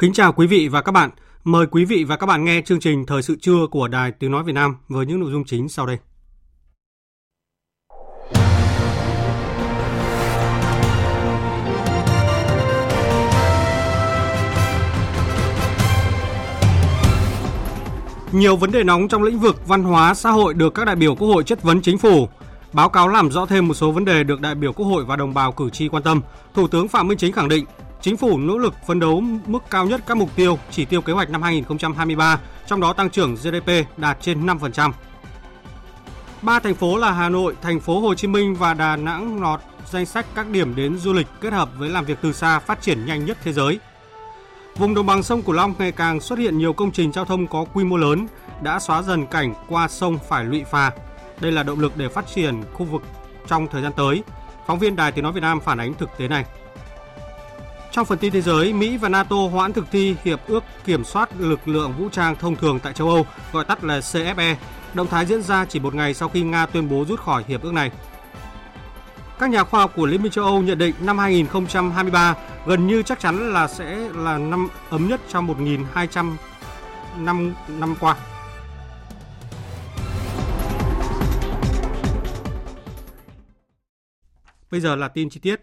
Kính chào quý vị và các bạn. Mời quý vị và các bạn nghe chương trình Thời sự trưa của Đài Tiếng Nói Việt Nam với những nội dung chính sau đây. Nhiều vấn đề nóng trong lĩnh vực văn hóa, xã hội được các đại biểu Quốc hội chất vấn chính phủ. Báo cáo làm rõ thêm một số vấn đề được đại biểu Quốc hội và đồng bào cử tri quan tâm. Thủ tướng Phạm Minh Chính khẳng định Chính phủ nỗ lực phấn đấu mức cao nhất các mục tiêu, chỉ tiêu kế hoạch năm 2023, trong đó tăng trưởng GDP đạt trên 5%. Ba thành phố là Hà Nội, thành phố Hồ Chí Minh và Đà Nẵng lọt danh sách các điểm đến du lịch kết hợp với làm việc từ xa phát triển nhanh nhất thế giới. Vùng đồng bằng sông Cửu Long ngày càng xuất hiện nhiều công trình giao thông có quy mô lớn, đã xóa dần cảnh qua sông phải lụy phà. Đây là động lực để phát triển khu vực trong thời gian tới. Phóng viên Đài Tiếng nói Việt Nam phản ánh thực tế này. Trong phần tin thế giới, Mỹ và NATO hoãn thực thi hiệp ước kiểm soát lực lượng vũ trang thông thường tại châu Âu, gọi tắt là CFE. Động thái diễn ra chỉ một ngày sau khi Nga tuyên bố rút khỏi hiệp ước này. Các nhà khoa học của Liên minh châu Âu nhận định năm 2023 gần như chắc chắn là sẽ là năm ấm nhất trong 1.200 năm năm qua. Bây giờ là tin chi tiết.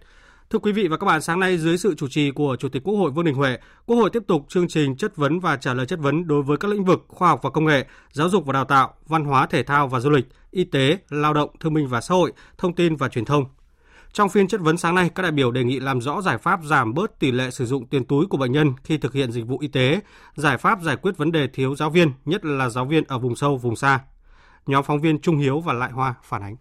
Thưa quý vị và các bạn, sáng nay dưới sự chủ trì của Chủ tịch Quốc hội Vương Đình Huệ, Quốc hội tiếp tục chương trình chất vấn và trả lời chất vấn đối với các lĩnh vực khoa học và công nghệ, giáo dục và đào tạo, văn hóa thể thao và du lịch, y tế, lao động, thương minh và xã hội, thông tin và truyền thông. Trong phiên chất vấn sáng nay, các đại biểu đề nghị làm rõ giải pháp giảm bớt tỷ lệ sử dụng tiền túi của bệnh nhân khi thực hiện dịch vụ y tế, giải pháp giải quyết vấn đề thiếu giáo viên, nhất là giáo viên ở vùng sâu, vùng xa. Nhóm phóng viên Trung Hiếu và Lại Hoa phản ánh.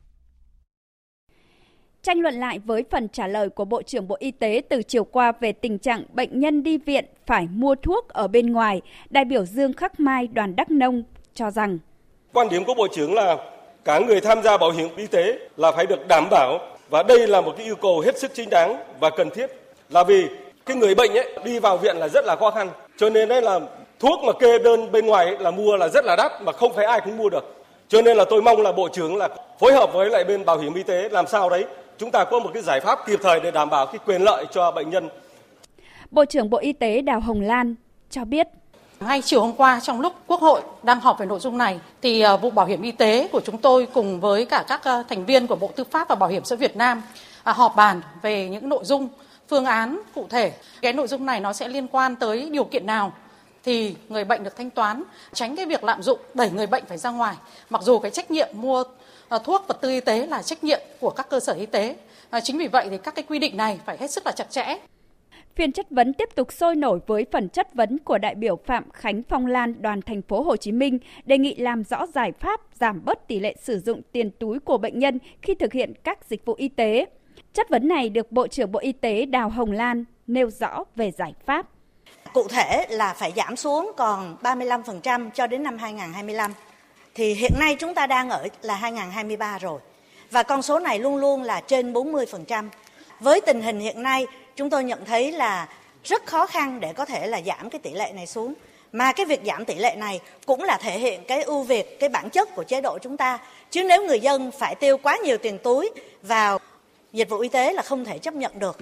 Tranh luận lại với phần trả lời của Bộ trưởng Bộ Y tế từ chiều qua về tình trạng bệnh nhân đi viện phải mua thuốc ở bên ngoài, đại biểu Dương Khắc Mai đoàn Đắk Nông cho rằng. Quan điểm của Bộ trưởng là cả người tham gia bảo hiểm y tế là phải được đảm bảo và đây là một cái yêu cầu hết sức chính đáng và cần thiết. Là vì cái người bệnh ấy đi vào viện là rất là khó khăn cho nên đấy là thuốc mà kê đơn bên ngoài ấy là mua là rất là đắt mà không phải ai cũng mua được. Cho nên là tôi mong là bộ trưởng là phối hợp với lại bên bảo hiểm y tế làm sao đấy chúng ta có một cái giải pháp kịp thời để đảm bảo cái quyền lợi cho bệnh nhân. Bộ trưởng Bộ Y tế Đào Hồng Lan cho biết ngay chiều hôm qua trong lúc Quốc hội đang họp về nội dung này thì ờ, vụ bảo hiểm y tế của chúng tôi cùng với cả các ờ, thành viên của Bộ Tư pháp và Bảo hiểm xã hội Việt Nam à, họp bàn về những nội dung phương án cụ thể. Cái nội dung này nó sẽ liên quan tới điều kiện nào thì người bệnh được thanh toán, tránh cái việc lạm dụng đẩy người bệnh phải ra ngoài. Mặc dù cái trách nhiệm mua thuốc vật tư y tế là trách nhiệm của các cơ sở y tế. À, chính vì vậy thì các cái quy định này phải hết sức là chặt chẽ. Phiên chất vấn tiếp tục sôi nổi với phần chất vấn của đại biểu Phạm Khánh Phong Lan đoàn thành phố Hồ Chí Minh đề nghị làm rõ giải pháp giảm bớt tỷ lệ sử dụng tiền túi của bệnh nhân khi thực hiện các dịch vụ y tế. Chất vấn này được Bộ trưởng Bộ Y tế Đào Hồng Lan nêu rõ về giải pháp. Cụ thể là phải giảm xuống còn 35% cho đến năm 2025. Thì hiện nay chúng ta đang ở là 2023 rồi. Và con số này luôn luôn là trên 40%. Với tình hình hiện nay, chúng tôi nhận thấy là rất khó khăn để có thể là giảm cái tỷ lệ này xuống. Mà cái việc giảm tỷ lệ này cũng là thể hiện cái ưu việt, cái bản chất của chế độ chúng ta. Chứ nếu người dân phải tiêu quá nhiều tiền túi vào dịch vụ y tế là không thể chấp nhận được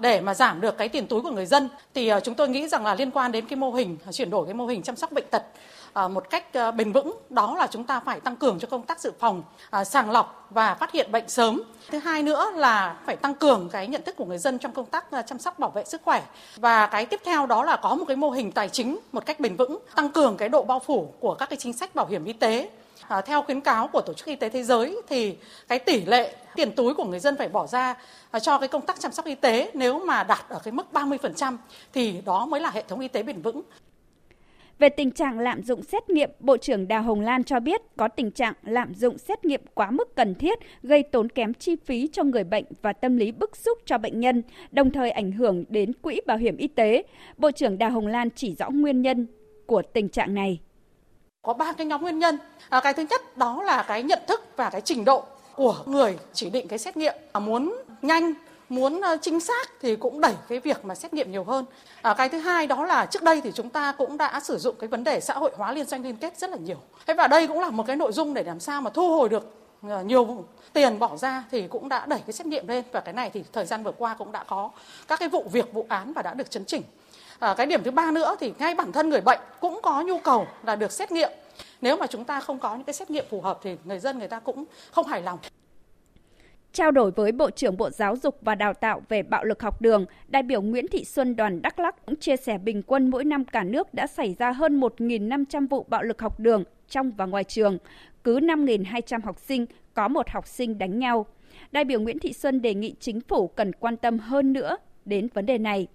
để mà giảm được cái tiền túi của người dân thì ờ, chúng tôi nghĩ rằng là liên quan đến cái mô hình chuyển đổi cái mô hình chăm sóc bệnh tật Ờ, một cách ờ, bền vững đó là chúng ta phải tăng cường cho công tác dự phòng ờ, sàng lọc và phát hiện bệnh sớm. Thứ hai nữa là phải tăng cường cái nhận thức của người dân trong công tác chăm sóc bảo vệ sức khỏe. Và cái tiếp theo đó là có một cái mô hình tài chính một cách bền vững tăng cường cái độ bao phủ của các cái chính sách bảo hiểm y tế. À, theo khuyến cáo của Tổ chức Y tế Thế giới thì cái tỷ lệ tiền túi của người dân phải bỏ ra à, cho cái công tác chăm sóc y tế nếu mà đạt ở cái mức 30% thì đó mới là hệ thống y tế bền vững. Về tình trạng lạm dụng xét nghiệm, Bộ trưởng Đào Hồng Lan cho biết có tình trạng lạm dụng xét nghiệm quá mức cần thiết, gây tốn kém chi phí cho người bệnh và tâm lý bức xúc cho bệnh nhân, đồng thời ảnh hưởng đến quỹ bảo hiểm y tế. Bộ trưởng Đào Hồng Lan chỉ rõ nguyên nhân của tình trạng này. Có ba cái nhóm nguyên nhân. À, cái thứ nhất đó là cái nhận thức và cái trình độ của người chỉ định cái xét nghiệm. À, muốn nhanh, muốn chính xác thì cũng đẩy cái việc mà xét nghiệm nhiều hơn. À, cái thứ hai đó là trước đây thì chúng ta cũng đã sử dụng cái vấn đề xã hội hóa liên doanh liên kết rất là nhiều. Thế và đây cũng là một cái nội dung để làm sao mà thu hồi được ờ, nhiều tiền bỏ ra thì cũng đã đẩy cái xét nghiệm lên và cái này thì thời gian vừa qua cũng đã có các cái vụ việc vụ án và đã được chấn chỉnh. À, cái điểm thứ ba nữa thì ngay bản thân người bệnh cũng có nhu cầu là được xét nghiệm. Nếu mà chúng ta không có những cái xét nghiệm phù hợp thì người dân người ta cũng không hài lòng. Trao đổi với Bộ trưởng Bộ Giáo dục và Đào tạo về bạo lực học đường, đại biểu Nguyễn Thị Xuân đoàn Đắk Lắk cũng chia sẻ bình quân mỗi năm cả nước đã xảy ra hơn 1.500 vụ bạo lực học đường trong và ngoài trường. Cứ 5.200 học sinh có một học sinh đánh nhau. Đại biểu Nguyễn Thị Xuân đề nghị chính phủ cần quan tâm hơn nữa đến vấn đề này.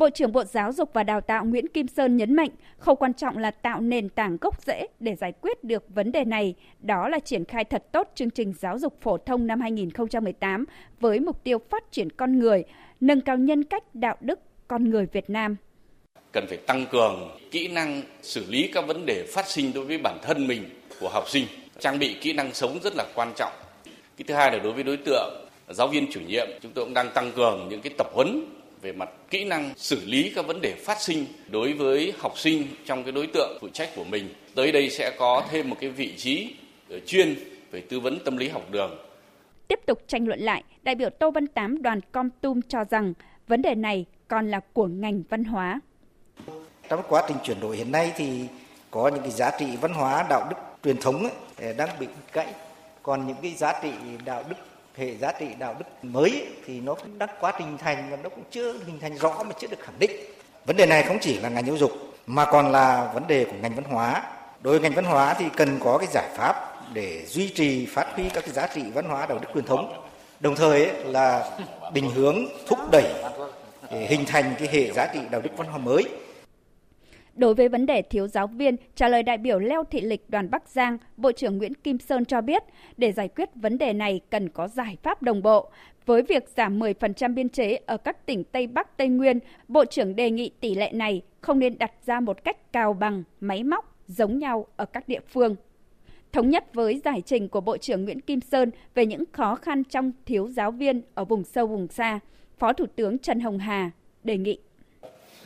Bộ trưởng Bộ Giáo dục và Đào tạo Nguyễn Kim Sơn nhấn mạnh, khâu quan trọng là tạo nền tảng gốc rễ để giải quyết được vấn đề này, đó là triển khai thật tốt chương trình giáo dục phổ thông năm 2018 với mục tiêu phát triển con người, nâng cao nhân cách đạo đức con người Việt Nam. Cần phải tăng cường kỹ năng xử lý các vấn đề phát sinh đối với bản thân mình của học sinh, trang bị kỹ năng sống rất là quan trọng. Cái thứ hai là đối với đối tượng giáo viên chủ nhiệm, chúng tôi cũng đang tăng cường những cái tập huấn về mặt kỹ năng xử lý các vấn đề phát sinh đối với học sinh trong cái đối tượng phụ trách của mình. Tới đây sẽ có thêm một cái vị trí chuyên về tư vấn tâm lý học đường. Tiếp tục tranh luận lại, đại biểu Tô Văn Tám đoàn Com Tum cho rằng vấn đề này còn là của ngành văn hóa. Trong quá trình chuyển đổi hiện nay thì có những cái giá trị văn hóa đạo đức truyền thống ấy, đang bị gãy còn những cái giá trị đạo đức hệ giá trị đạo đức mới thì nó cũng đang quá trình thành và nó cũng chưa hình thành rõ mà chưa được khẳng định. Vấn đề này không chỉ là ngành giáo dục mà còn là vấn đề của ngành văn hóa. Đối với ngành văn hóa thì cần có cái giải pháp để duy trì phát huy các cái giá trị văn hóa đạo đức truyền thống. Đồng thời ấy, là định hướng thúc đẩy để hình thành cái hệ giá trị đạo đức văn hóa mới. Đối với vấn đề thiếu giáo viên, trả lời đại biểu Leo Thị Lịch đoàn Bắc Giang, Bộ trưởng Nguyễn Kim Sơn cho biết, để giải quyết vấn đề này cần có giải pháp đồng bộ. Với việc giảm 10% biên chế ở các tỉnh Tây Bắc, Tây Nguyên, Bộ trưởng đề nghị tỷ lệ này không nên đặt ra một cách cào bằng, máy móc, giống nhau ở các địa phương. Thống nhất với giải trình của Bộ trưởng Nguyễn Kim Sơn về những khó khăn trong thiếu giáo viên ở vùng sâu vùng xa, Phó Thủ tướng Trần Hồng Hà đề nghị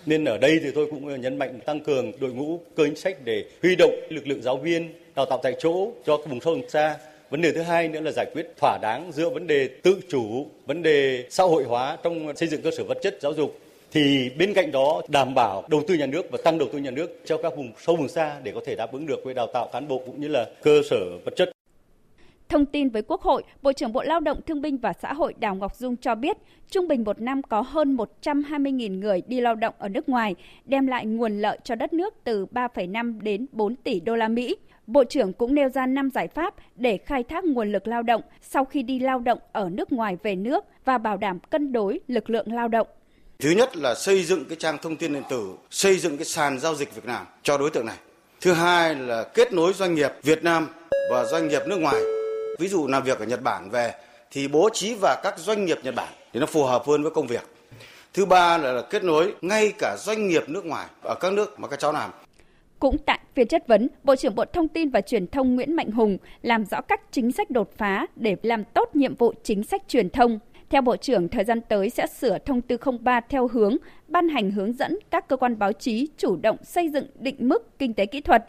nên ở đây thì tôi cũng nhấn mạnh tăng cường đội ngũ cơ chính sách để huy động lực lượng giáo viên đào tạo tại chỗ cho vùng sâu vùng xa. Vấn đề thứ hai nữa là giải quyết thỏa đáng giữa vấn đề tự chủ, vấn đề xã hội hóa trong xây dựng cơ sở vật chất giáo dục thì bên cạnh đó đảm bảo đầu tư nhà nước và tăng đầu tư nhà nước cho các vùng sâu vùng xa để có thể đáp ứng được với đào tạo cán bộ cũng như là cơ sở vật chất. Thông tin với Quốc hội, Bộ trưởng Bộ Lao động Thương binh và Xã hội Đào Ngọc Dung cho biết, trung bình một năm có hơn 120.000 người đi lao động ở nước ngoài, đem lại nguồn lợi cho đất nước từ 3,5 đến 4 tỷ đô la Mỹ. Bộ trưởng cũng nêu ra 5 giải pháp để khai thác nguồn lực lao động sau khi đi lao động ở nước ngoài về nước và bảo đảm cân đối lực lượng lao động. Thứ nhất là xây dựng cái trang thông tin điện tử, xây dựng cái sàn giao dịch Việt Nam cho đối tượng này. Thứ hai là kết nối doanh nghiệp Việt Nam và doanh nghiệp nước ngoài ví dụ làm việc ở Nhật Bản về thì bố trí vào các doanh nghiệp Nhật Bản thì nó phù hợp hơn với công việc. Thứ ba là, là kết nối ngay cả doanh nghiệp nước ngoài ở các nước mà các cháu làm. Cũng tại phiên chất vấn, Bộ trưởng Bộ Thông tin và Truyền thông Nguyễn Mạnh Hùng làm rõ các chính sách đột phá để làm tốt nhiệm vụ chính sách truyền thông. Theo Bộ trưởng, thời gian tới sẽ sửa thông tư 03 theo hướng ban hành hướng dẫn các cơ quan báo chí chủ động xây dựng định mức kinh tế kỹ thuật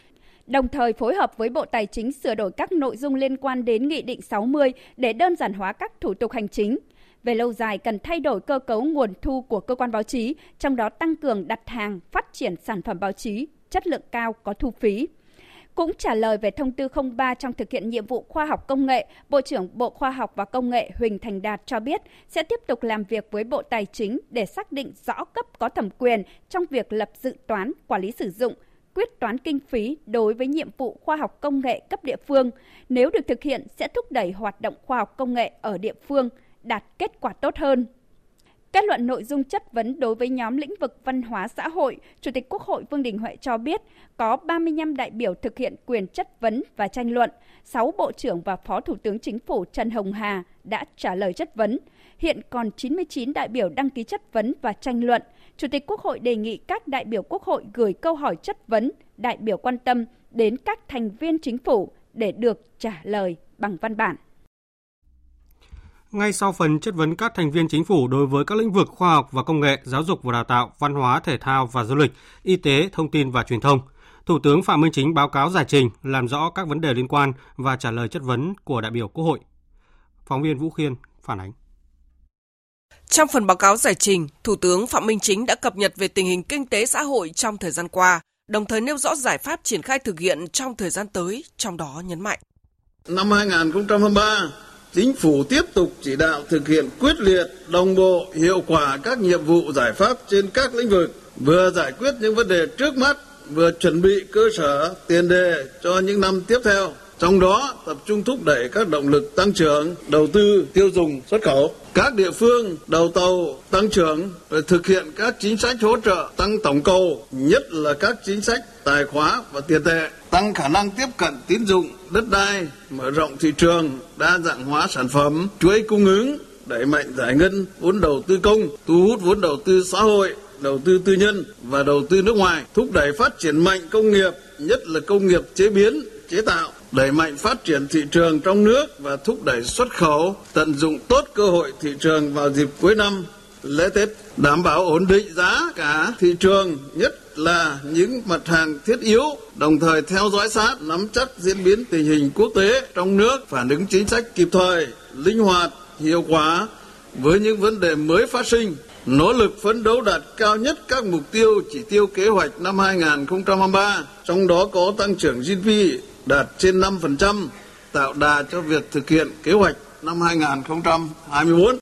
đồng thời phối hợp với Bộ Tài chính sửa đổi các nội dung liên quan đến Nghị định 60 để đơn giản hóa các thủ tục hành chính. Về lâu dài cần thay đổi cơ cấu nguồn thu của cơ quan báo chí, trong đó tăng cường đặt hàng, phát triển sản phẩm báo chí chất lượng cao có thu phí. Cũng trả lời về thông tư 03 trong thực hiện nhiệm vụ khoa học công nghệ, Bộ trưởng Bộ Khoa học và Công nghệ Huỳnh Thành Đạt cho biết sẽ tiếp tục làm việc với Bộ Tài chính để xác định rõ cấp có thẩm quyền trong việc lập dự toán, quản lý sử dụng, quyết toán kinh phí đối với nhiệm vụ khoa học công nghệ cấp địa phương. Nếu được thực hiện sẽ thúc đẩy hoạt động khoa học công nghệ ở địa phương đạt kết quả tốt hơn. Kết luận nội dung chất vấn đối với nhóm lĩnh vực văn hóa xã hội, Chủ tịch Quốc hội Vương Đình Huệ cho biết có 35 đại biểu thực hiện quyền chất vấn và tranh luận, 6 Bộ trưởng và Phó Thủ tướng Chính phủ Trần Hồng Hà đã trả lời chất vấn. Hiện còn 99 đại biểu đăng ký chất vấn và tranh luận. Chủ tịch Quốc hội đề nghị các đại biểu Quốc hội gửi câu hỏi chất vấn, đại biểu quan tâm đến các thành viên chính phủ để được trả lời bằng văn bản. Ngay sau phần chất vấn các thành viên chính phủ đối với các lĩnh vực khoa học và công nghệ, giáo dục và đào tạo, văn hóa, thể thao và du lịch, y tế, thông tin và truyền thông, Thủ tướng Phạm Minh Chính báo cáo giải trình, làm rõ các vấn đề liên quan và trả lời chất vấn của đại biểu Quốc hội. Phóng viên Vũ Khiên phản ánh. Trong phần báo cáo giải trình, Thủ tướng Phạm Minh Chính đã cập nhật về tình hình kinh tế xã hội trong thời gian qua, đồng thời nêu rõ giải pháp triển khai thực hiện trong thời gian tới, trong đó nhấn mạnh. Năm 2023, Chính phủ tiếp tục chỉ đạo thực hiện quyết liệt, đồng bộ, hiệu quả các nhiệm vụ giải pháp trên các lĩnh vực, vừa giải quyết những vấn đề trước mắt, vừa chuẩn bị cơ sở, tiền đề cho những năm tiếp theo. Trong đó tập trung thúc đẩy các động lực tăng trưởng, đầu tư, tiêu dùng, xuất khẩu. Các địa phương đầu tàu tăng trưởng và thực hiện các chính sách hỗ trợ tăng tổng cầu, nhất là các chính sách tài khóa và tiền tệ, tăng khả năng tiếp cận tín dụng, đất đai, mở rộng thị trường, đa dạng hóa sản phẩm, chuỗi cung ứng, đẩy mạnh giải ngân vốn đầu tư công, thu hút vốn đầu tư xã hội, đầu tư tư nhân và đầu tư nước ngoài, thúc đẩy phát triển mạnh công nghiệp, nhất là công nghiệp chế biến, chế tạo, đẩy mạnh phát triển thị trường trong nước và thúc đẩy xuất khẩu, tận dụng tốt cơ hội thị trường vào dịp cuối năm, lễ Tết, đảm bảo ổn định giá cả thị trường, nhất là những mặt hàng thiết yếu, đồng thời theo dõi sát, nắm chắc diễn biến tình hình quốc tế trong nước, phản ứng chính sách kịp thời, linh hoạt, hiệu quả với những vấn đề mới phát sinh, nỗ lực phấn đấu đạt cao nhất các mục tiêu chỉ tiêu kế hoạch năm 2023, trong đó có tăng trưởng GDP đạt trên 5%, tạo đà cho việc thực hiện kế hoạch năm 2024.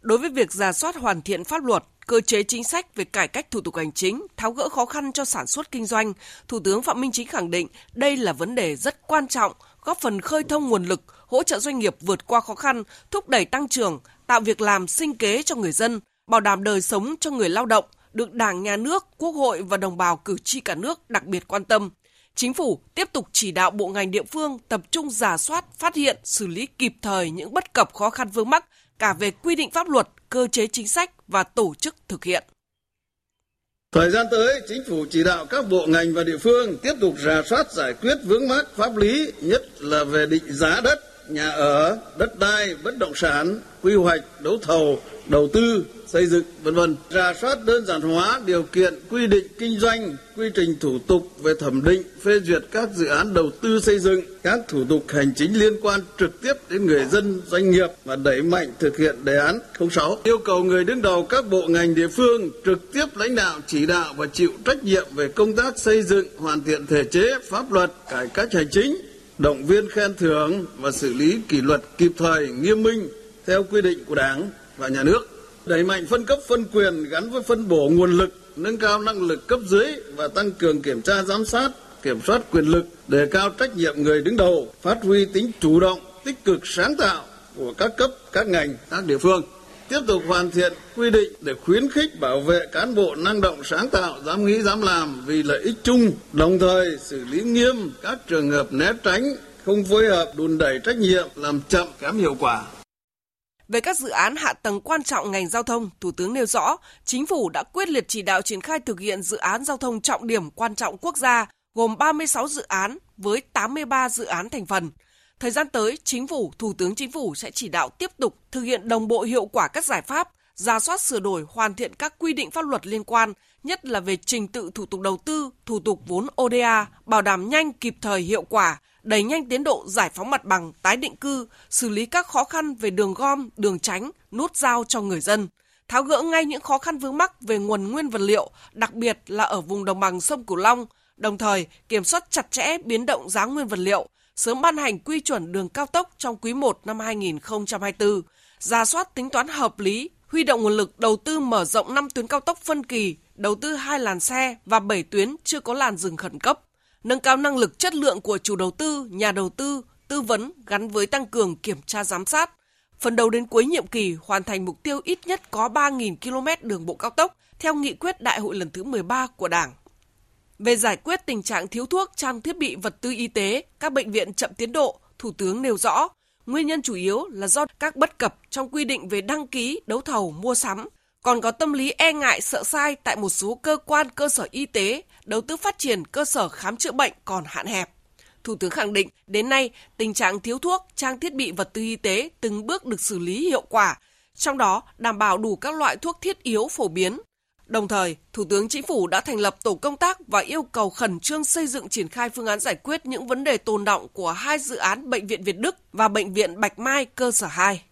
Đối với việc giả soát hoàn thiện pháp luật, cơ chế chính sách về cải cách thủ tục hành chính, tháo gỡ khó khăn cho sản xuất kinh doanh, Thủ tướng Phạm Minh Chính khẳng định đây là vấn đề rất quan trọng, góp phần khơi thông nguồn lực, hỗ trợ doanh nghiệp vượt qua khó khăn, thúc đẩy tăng trưởng, tạo việc làm sinh kế cho người dân, bảo đảm đời sống cho người lao động, được Đảng, Nhà nước, Quốc hội và đồng bào cử tri cả nước đặc biệt quan tâm. Chính phủ tiếp tục chỉ đạo bộ ngành địa phương tập trung giả soát, phát hiện, xử lý kịp thời những bất cập khó khăn vướng mắc cả về quy định pháp luật, cơ chế chính sách và tổ chức thực hiện. Thời gian tới, chính phủ chỉ đạo các bộ ngành và địa phương tiếp tục rà soát giải quyết vướng mắc pháp lý, nhất là về định giá đất, nhà ở, đất đai, bất động sản, quy hoạch, đấu thầu, đầu tư, xây dựng, vân vân. Rà soát đơn giản hóa điều kiện quy định kinh doanh, quy trình thủ tục về thẩm định, phê duyệt các dự án đầu tư xây dựng, các thủ tục hành chính liên quan trực tiếp đến người dân, doanh nghiệp và đẩy mạnh thực hiện đề án 06. Yêu cầu người đứng đầu các bộ ngành địa phương trực tiếp lãnh đạo chỉ đạo và chịu trách nhiệm về công tác xây dựng, hoàn thiện thể chế, pháp luật, cải cách hành chính, động viên khen thưởng và xử lý kỷ luật kịp thời, nghiêm minh theo quy định của Đảng và nhà nước, đẩy mạnh phân cấp phân quyền gắn với phân bổ nguồn lực, nâng cao năng lực cấp dưới và tăng cường kiểm tra giám sát, kiểm soát quyền lực, đề cao trách nhiệm người đứng đầu, phát huy tính chủ động, tích cực sáng tạo của các cấp, các ngành, các địa phương. Tiếp tục hoàn thiện quy định để khuyến khích bảo vệ cán bộ năng động sáng tạo, dám nghĩ, dám làm vì lợi ích chung, đồng thời xử lý nghiêm các trường hợp né tránh, không phối hợp, đùn đẩy trách nhiệm, làm chậm kém hiệu quả về các dự án hạ tầng quan trọng ngành giao thông, Thủ tướng nêu rõ, chính phủ đã quyết liệt chỉ đạo triển khai thực hiện dự án giao thông trọng điểm quan trọng quốc gia, gồm 36 dự án với 83 dự án thành phần. Thời gian tới, chính phủ, Thủ tướng Chính phủ sẽ chỉ đạo tiếp tục thực hiện đồng bộ hiệu quả các giải pháp, ra soát sửa đổi hoàn thiện các quy định pháp luật liên quan, nhất là về trình tự thủ tục đầu tư, thủ tục vốn ODA, bảo đảm nhanh kịp thời hiệu quả, đẩy nhanh tiến độ giải phóng mặt bằng, tái định cư, xử lý các khó khăn về đường gom, đường tránh, nút giao cho người dân, tháo gỡ ngay những khó khăn vướng mắc về nguồn nguyên vật liệu, đặc biệt là ở vùng đồng bằng sông Cửu Long, đồng thời kiểm soát chặt chẽ biến động giá nguyên vật liệu, sớm ban hành quy chuẩn đường cao tốc trong quý 1 năm 2024, ra soát tính toán hợp lý, huy động nguồn lực đầu tư mở rộng 5 tuyến cao tốc phân kỳ đầu tư hai làn xe và 7 tuyến chưa có làn dừng khẩn cấp, nâng cao năng lực chất lượng của chủ đầu tư, nhà đầu tư, tư vấn gắn với tăng cường kiểm tra giám sát, phần đầu đến cuối nhiệm kỳ hoàn thành mục tiêu ít nhất có 3.000 km đường bộ cao tốc theo nghị quyết đại hội lần thứ 13 của Đảng. Về giải quyết tình trạng thiếu thuốc, trang thiết bị vật tư y tế, các bệnh viện chậm tiến độ, Thủ tướng nêu rõ, nguyên nhân chủ yếu là do các bất cập trong quy định về đăng ký, đấu thầu, mua sắm, còn có tâm lý e ngại sợ sai tại một số cơ quan cơ sở y tế, đầu tư phát triển cơ sở khám chữa bệnh còn hạn hẹp. Thủ tướng khẳng định, đến nay, tình trạng thiếu thuốc, trang thiết bị vật tư y tế từng bước được xử lý hiệu quả, trong đó đảm bảo đủ các loại thuốc thiết yếu phổ biến. Đồng thời, Thủ tướng Chính phủ đã thành lập tổ công tác và yêu cầu khẩn trương xây dựng triển khai phương án giải quyết những vấn đề tồn động của hai dự án Bệnh viện Việt Đức và Bệnh viện Bạch Mai cơ sở 2.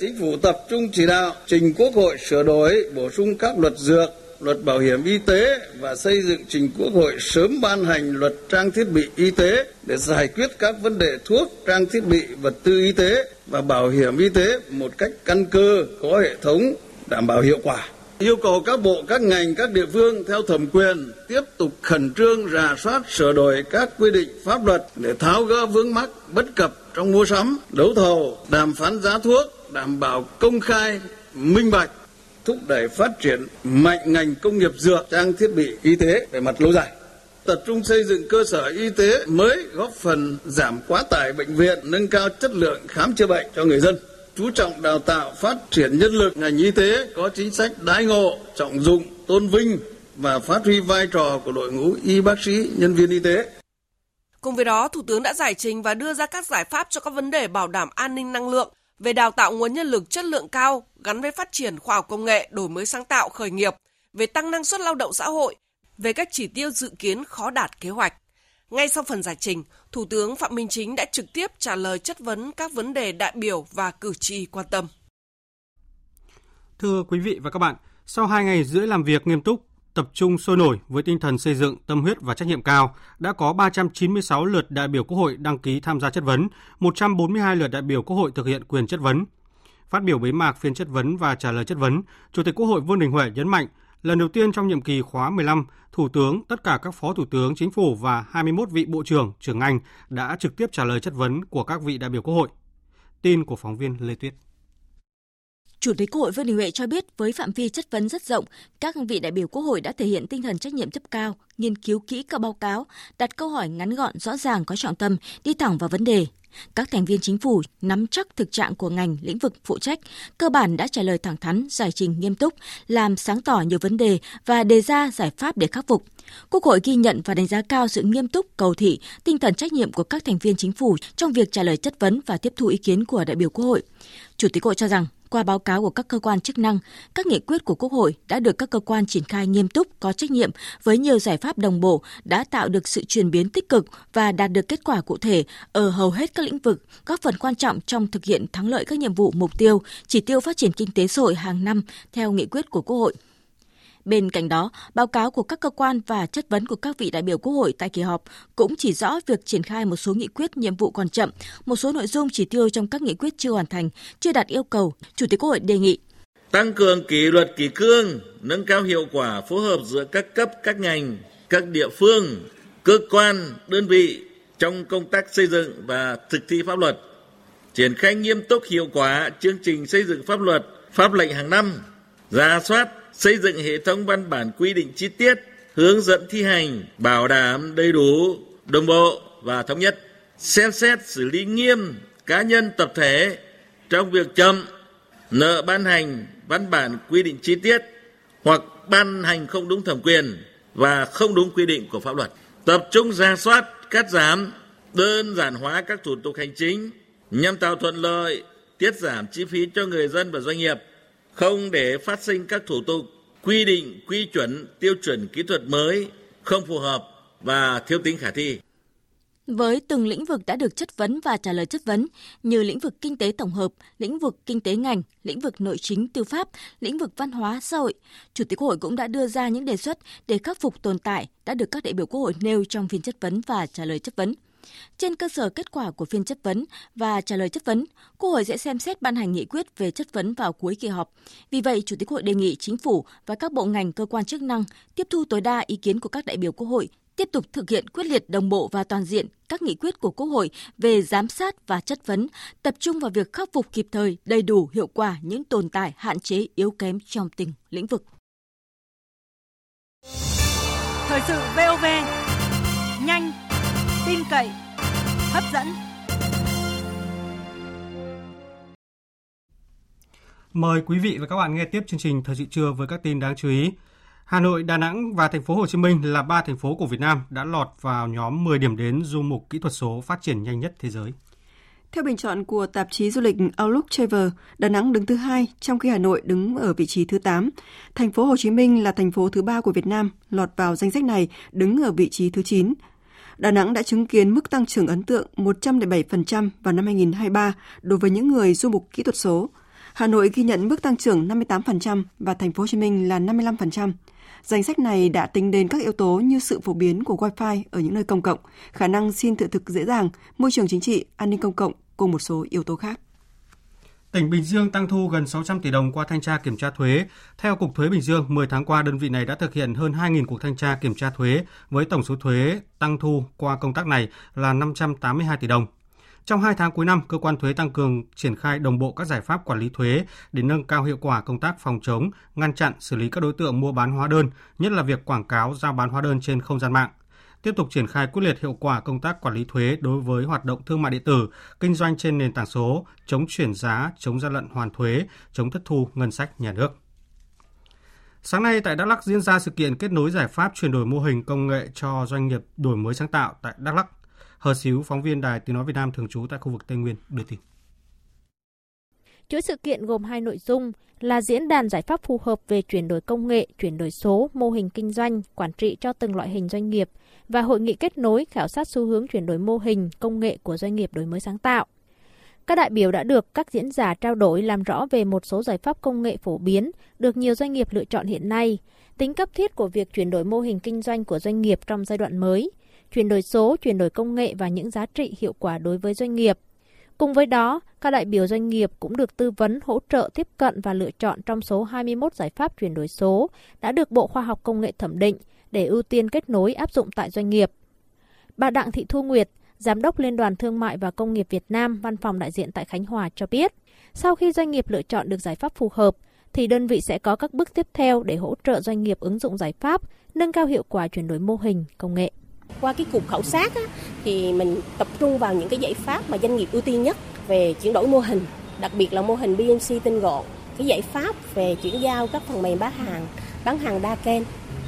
Chính phủ tập trung chỉ đạo trình Quốc hội sửa đổi, bổ sung các luật dược, luật bảo hiểm y tế và xây dựng trình Quốc hội sớm ban hành luật trang thiết bị y tế để giải quyết các vấn đề thuốc, trang thiết bị, vật tư y tế và bảo hiểm y tế một cách căn cơ, có hệ thống, đảm bảo hiệu quả. Yêu cầu các bộ, các ngành, các địa phương theo thẩm quyền tiếp tục khẩn trương rà soát sửa đổi các quy định pháp luật để tháo gỡ vướng mắc bất cập trong mua sắm, đấu thầu, đàm phán giá thuốc, đảm bảo công khai, minh bạch, thúc đẩy phát triển mạnh ngành công nghiệp dược, trang thiết bị y tế về mặt lâu dài. Tập trung xây dựng cơ sở y tế mới góp phần giảm quá tải bệnh viện, nâng cao chất lượng khám chữa bệnh cho người dân. Chú trọng đào tạo phát triển nhân lực ngành y tế có chính sách đái ngộ, trọng dụng, tôn vinh và phát huy vai trò của đội ngũ y bác sĩ, nhân viên y tế. Cùng với đó, Thủ tướng đã giải trình và đưa ra các giải pháp cho các vấn đề bảo đảm an ninh năng lượng, về đào tạo nguồn nhân lực chất lượng cao gắn với phát triển khoa học công nghệ, đổi mới sáng tạo, khởi nghiệp, về tăng năng suất lao động xã hội, về các chỉ tiêu dự kiến khó đạt kế hoạch. Ngay sau phần giải trình, Thủ tướng Phạm Minh Chính đã trực tiếp trả lời chất vấn các vấn đề đại biểu và cử tri quan tâm. Thưa quý vị và các bạn, sau 2 ngày rưỡi làm việc nghiêm túc, tập trung sôi nổi với tinh thần xây dựng, tâm huyết và trách nhiệm cao, đã có 396 lượt đại biểu Quốc hội đăng ký tham gia chất vấn, 142 lượt đại biểu Quốc hội thực hiện quyền chất vấn. Phát biểu bế mạc phiên chất vấn và trả lời chất vấn, Chủ tịch Quốc hội Vương Đình Huệ nhấn mạnh, lần đầu tiên trong nhiệm kỳ khóa 15, Thủ tướng, tất cả các Phó Thủ tướng Chính phủ và 21 vị Bộ trưởng, trưởng ngành đã trực tiếp trả lời chất vấn của các vị đại biểu Quốc hội. Tin của phóng viên Lê Tuyết. Chủ tịch Quốc hội Vương Đình Huệ cho biết với phạm vi chất vấn rất rộng, các vị đại biểu Quốc hội đã thể hiện tinh thần trách nhiệm cấp cao, nghiên cứu kỹ các báo cáo, đặt câu hỏi ngắn gọn, rõ ràng có trọng tâm, đi thẳng vào vấn đề. Các thành viên chính phủ nắm chắc thực trạng của ngành lĩnh vực phụ trách, cơ bản đã trả lời thẳng thắn, giải trình nghiêm túc, làm sáng tỏ nhiều vấn đề và đề ra giải pháp để khắc phục. Quốc hội ghi nhận và đánh giá cao sự nghiêm túc, cầu thị, tinh thần trách nhiệm của các thành viên chính phủ trong việc trả lời chất vấn và tiếp thu ý kiến của đại biểu Quốc hội. Chủ tịch Quốc hội cho rằng qua báo cáo của các cơ quan chức năng, các nghị quyết của Quốc hội đã được các cơ quan triển khai nghiêm túc, có trách nhiệm với nhiều giải pháp đồng bộ đã tạo được sự chuyển biến tích cực và đạt được kết quả cụ thể ở hầu hết các lĩnh vực, góp phần quan trọng trong thực hiện thắng lợi các nhiệm vụ mục tiêu, chỉ tiêu phát triển kinh tế xã hội hàng năm theo nghị quyết của Quốc hội. Bên cạnh đó, báo cáo của các cơ quan và chất vấn của các vị đại biểu Quốc hội tại kỳ họp cũng chỉ rõ việc triển khai một số nghị quyết nhiệm vụ còn chậm, một số nội dung chỉ tiêu trong các nghị quyết chưa hoàn thành, chưa đạt yêu cầu. Chủ tịch Quốc hội đề nghị tăng cường kỷ luật kỷ cương, nâng cao hiệu quả phối hợp giữa các cấp, các ngành, các địa phương, cơ quan, đơn vị trong công tác xây dựng và thực thi pháp luật, triển khai nghiêm túc hiệu quả chương trình xây dựng pháp luật, pháp lệnh hàng năm, ra soát xây dựng hệ thống văn bản quy định chi tiết, hướng dẫn thi hành, bảo đảm đầy đủ, đồng bộ và thống nhất, xem xét xử lý nghiêm cá nhân tập thể trong việc chậm nợ ban hành văn bản quy định chi tiết hoặc ban hành không đúng thẩm quyền và không đúng quy định của pháp luật. Tập trung ra soát, cắt giảm, đơn giản hóa các thủ tục hành chính nhằm tạo thuận lợi, tiết giảm chi phí cho người dân và doanh nghiệp không để phát sinh các thủ tục, quy định, quy chuẩn, tiêu chuẩn kỹ thuật mới không phù hợp và thiếu tính khả thi. Với từng lĩnh vực đã được chất vấn và trả lời chất vấn như lĩnh vực kinh tế tổng hợp, lĩnh vực kinh tế ngành, lĩnh vực nội chính tư pháp, lĩnh vực văn hóa xã hội, Chủ tịch Quốc hội cũng đã đưa ra những đề xuất để khắc phục tồn tại đã được các đại biểu Quốc hội nêu trong phiên chất vấn và trả lời chất vấn. Trên cơ sở kết quả của phiên chất vấn và trả lời chất vấn, Quốc hội sẽ xem xét ban hành nghị quyết về chất vấn vào cuối kỳ họp. Vì vậy, Chủ tịch hội đề nghị chính phủ và các bộ ngành cơ quan chức năng tiếp thu tối đa ý kiến của các đại biểu Quốc hội tiếp tục thực hiện quyết liệt đồng bộ và toàn diện các nghị quyết của Quốc hội về giám sát và chất vấn, tập trung vào việc khắc phục kịp thời, đầy đủ, hiệu quả những tồn tại, hạn chế, yếu kém trong từng lĩnh vực. Thời sự VOV, nhanh, tin cậy, hấp dẫn. Mời quý vị và các bạn nghe tiếp chương trình Thời sự trưa với các tin đáng chú ý. Hà Nội, Đà Nẵng và thành phố Hồ Chí Minh là ba thành phố của Việt Nam đã lọt vào nhóm 10 điểm đến du mục kỹ thuật số phát triển nhanh nhất thế giới. Theo bình chọn của tạp chí du lịch Outlook Travel, Đà Nẵng đứng thứ hai, trong khi Hà Nội đứng ở vị trí thứ 8. Thành phố Hồ Chí Minh là thành phố thứ ba của Việt Nam, lọt vào danh sách này, đứng ở vị trí thứ 9. Đà Nẵng đã chứng kiến mức tăng trưởng ấn tượng 107% vào năm 2023 đối với những người du mục kỹ thuật số. Hà Nội ghi nhận mức tăng trưởng 58% và thành phố Hồ Chí Minh là 55%. Danh sách này đã tính đến các yếu tố như sự phổ biến của Wi-Fi ở những nơi công cộng, khả năng xin thị thực dễ dàng, môi trường chính trị, an ninh công cộng cùng một số yếu tố khác. Tỉnh Bình Dương tăng thu gần 600 tỷ đồng qua thanh tra kiểm tra thuế. Theo Cục Thuế Bình Dương, 10 tháng qua đơn vị này đã thực hiện hơn 2.000 cuộc thanh tra kiểm tra thuế với tổng số thuế tăng thu qua công tác này là 582 tỷ đồng. Trong 2 tháng cuối năm, cơ quan thuế tăng cường triển khai đồng bộ các giải pháp quản lý thuế để nâng cao hiệu quả công tác phòng chống, ngăn chặn, xử lý các đối tượng mua bán hóa đơn, nhất là việc quảng cáo giao bán hóa đơn trên không gian mạng. Tiếp tục triển khai quyết liệt hiệu quả công tác quản lý thuế đối với hoạt động thương mại điện tử, kinh doanh trên nền tảng số, chống chuyển giá, chống gian lận hoàn thuế, chống thất thu ngân sách nhà nước. Sáng nay tại Đắk Lắk diễn ra sự kiện kết nối giải pháp chuyển đổi mô hình công nghệ cho doanh nghiệp đổi mới sáng tạo tại Đắk Lắk. Hờ Xíu, phóng viên Đài Tiếng Nói Việt Nam thường trú tại khu vực Tây Nguyên, đưa tin. Chuỗi sự kiện gồm hai nội dung là diễn đàn giải pháp phù hợp về chuyển đổi công nghệ, chuyển đổi số, mô hình kinh doanh, quản trị cho từng loại hình doanh nghiệp và hội nghị kết nối khảo sát xu hướng chuyển đổi mô hình, công nghệ của doanh nghiệp đổi mới sáng tạo. Các đại biểu đã được các diễn giả trao đổi làm rõ về một số giải pháp công nghệ phổ biến được nhiều doanh nghiệp lựa chọn hiện nay, tính cấp thiết của việc chuyển đổi mô hình kinh doanh của doanh nghiệp trong giai đoạn mới, chuyển đổi số, chuyển đổi công nghệ và những giá trị hiệu quả đối với doanh nghiệp. Cùng với đó, các đại biểu doanh nghiệp cũng được tư vấn hỗ trợ tiếp cận và lựa chọn trong số 21 giải pháp chuyển đổi số đã được Bộ Khoa học Công nghệ thẩm định để ưu tiên kết nối áp dụng tại doanh nghiệp. Bà Đặng Thị Thu Nguyệt, Giám đốc Liên đoàn Thương mại và Công nghiệp Việt Nam, văn phòng đại diện tại Khánh Hòa cho biết, sau khi doanh nghiệp lựa chọn được giải pháp phù hợp, thì đơn vị sẽ có các bước tiếp theo để hỗ trợ doanh nghiệp ứng dụng giải pháp, nâng cao hiệu quả chuyển đổi mô hình, công nghệ. Qua cái cuộc khảo sát á, thì mình tập trung vào những cái giải pháp mà doanh nghiệp ưu tiên nhất về chuyển đổi mô hình, đặc biệt là mô hình BMC tinh gọn, cái giải pháp về chuyển giao các phần mềm bán hàng, bán hàng đa kênh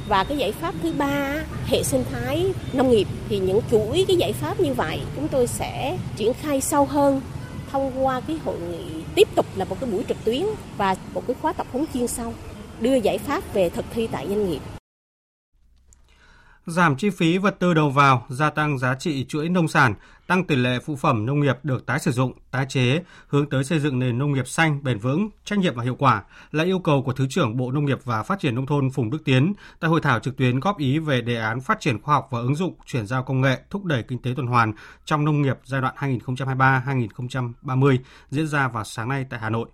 và cái giải pháp thứ ba hệ sinh thái nông nghiệp thì những chuỗi cái giải pháp như vậy chúng tôi sẽ triển khai sâu hơn thông qua cái hội nghị tiếp tục là một cái buổi trực tuyến và một cái khóa tập huấn chuyên sâu đưa giải pháp về thực thi tại doanh nghiệp. Giảm chi phí vật tư đầu vào, gia tăng giá trị chuỗi nông sản, tăng tỷ lệ phụ phẩm nông nghiệp được tái sử dụng, tái chế, hướng tới xây dựng nền nông nghiệp xanh, bền vững, trách nhiệm và hiệu quả là yêu cầu của Thứ trưởng Bộ Nông nghiệp và Phát triển Nông thôn Phùng Đức Tiến tại hội thảo trực tuyến góp ý về đề án phát triển khoa học và ứng dụng chuyển giao công nghệ thúc đẩy kinh tế tuần hoàn trong nông nghiệp giai đoạn 2023-2030 diễn ra vào sáng nay tại Hà Nội.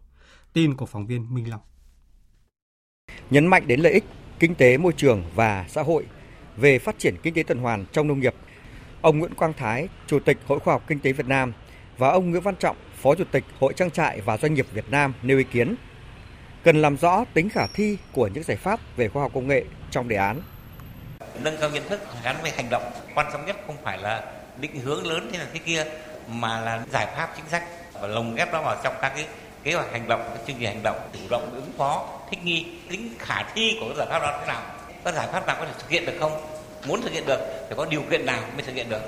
Tin của phóng viên Minh Long. Nhấn mạnh đến lợi ích kinh tế môi trường và xã hội về phát triển kinh tế tuần hoàn trong nông nghiệp. Ông Nguyễn Quang Thái, Chủ tịch Hội Khoa học Kinh tế Việt Nam và ông Nguyễn Văn Trọng, Phó Chủ tịch Hội Trang trại và Doanh nghiệp Việt Nam nêu ý kiến cần làm rõ tính khả thi của những giải pháp về khoa học công nghệ trong đề án. Nâng cao nhận thức gắn với hành động, quan trọng nhất không phải là định hướng lớn thế này thế kia mà là giải pháp chính sách và lồng ghép nó vào trong các cái kế hoạch hành động, các chương trình hành động, chủ động ứng phó, thích nghi, tính khả thi của giải pháp đó thế nào Các giải pháp nào có thể thực hiện được không muốn thực hiện được thì có điều kiện nào mới thực hiện được?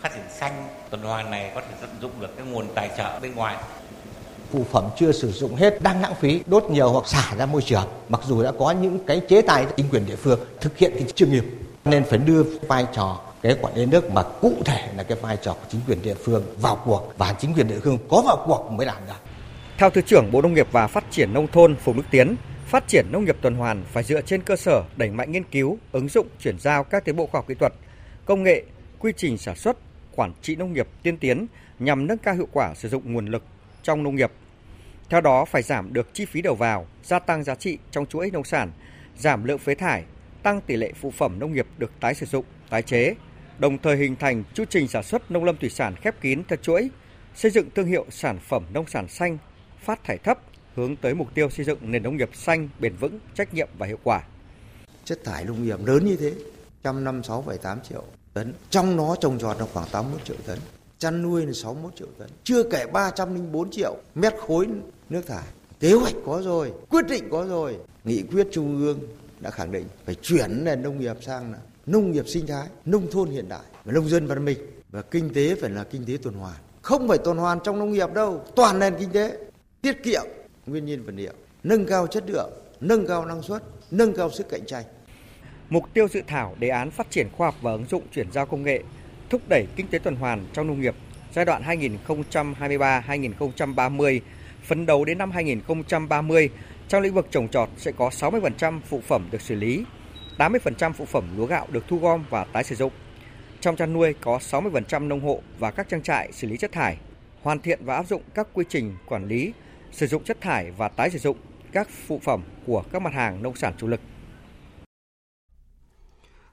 Phát triển xanh tuần hoàn này có thể tận dụng được cái nguồn tài trợ bên ngoài. Phụ phẩm chưa sử dụng hết đang lãng phí đốt nhiều hoặc xả ra môi trường. Mặc dù đã có những cái chế tài chính quyền địa phương thực hiện thì chưa nghiêm nên phải đưa vai trò cái quản lý nước mà cụ thể là cái vai trò của chính quyền địa phương vào cuộc. Và chính quyền địa phương có vào cuộc mới làm được. Theo Thứ trưởng Bộ Nông nghiệp và Phát triển Nông thôn Phùng Đức Tiến, Phát triển nông nghiệp tuần hoàn phải dựa trên cơ sở đẩy mạnh nghiên cứu, ứng dụng, chuyển giao các tiến bộ khoa học kỹ thuật, công nghệ, quy trình sản xuất, quản trị nông nghiệp tiên tiến nhằm nâng cao hiệu quả sử dụng nguồn lực trong nông nghiệp. Theo đó phải giảm được chi phí đầu vào, gia tăng giá trị trong chuỗi nông sản, giảm lượng phế thải, tăng tỷ lệ phụ phẩm nông nghiệp được tái sử dụng, tái chế, đồng thời hình thành chu trình sản xuất nông lâm thủy sản khép kín theo chuỗi, xây dựng thương hiệu sản phẩm nông sản xanh, phát thải thấp, hướng tới mục tiêu xây dựng nền nông nghiệp xanh, bền vững, trách nhiệm và hiệu quả. Chất thải nông nghiệp lớn như thế, 156,8 triệu tấn, trong nó trồng trọt là khoảng 81 triệu tấn, chăn nuôi là 61 triệu tấn, chưa kể 304 triệu mét khối nước thải. Kế hoạch có rồi, quyết định có rồi, nghị quyết trung ương đã khẳng định phải chuyển nền nông nghiệp sang là nông nghiệp sinh thái, nông thôn hiện đại và nông dân văn minh và kinh tế phải là kinh tế tuần hoàn. Không phải tuần hoàn trong nông nghiệp đâu, toàn nền kinh tế, tiết kiệm nguyên nhiên vật liệu, nâng cao chất lượng, nâng cao năng suất, nâng cao sức cạnh tranh. Mục tiêu dự thảo đề án phát triển khoa học và ứng dụng chuyển giao công nghệ, thúc đẩy kinh tế tuần hoàn trong nông nghiệp giai đoạn 2023-2030, phấn đấu đến năm 2030, trong lĩnh vực trồng trọt sẽ có 60% phụ phẩm được xử lý, 80% phụ phẩm lúa gạo được thu gom và tái sử dụng. Trong chăn nuôi có 60% nông hộ và các trang trại xử lý chất thải, hoàn thiện và áp dụng các quy trình quản lý, sử dụng chất thải và tái sử dụng các phụ phẩm của các mặt hàng nông sản chủ lực.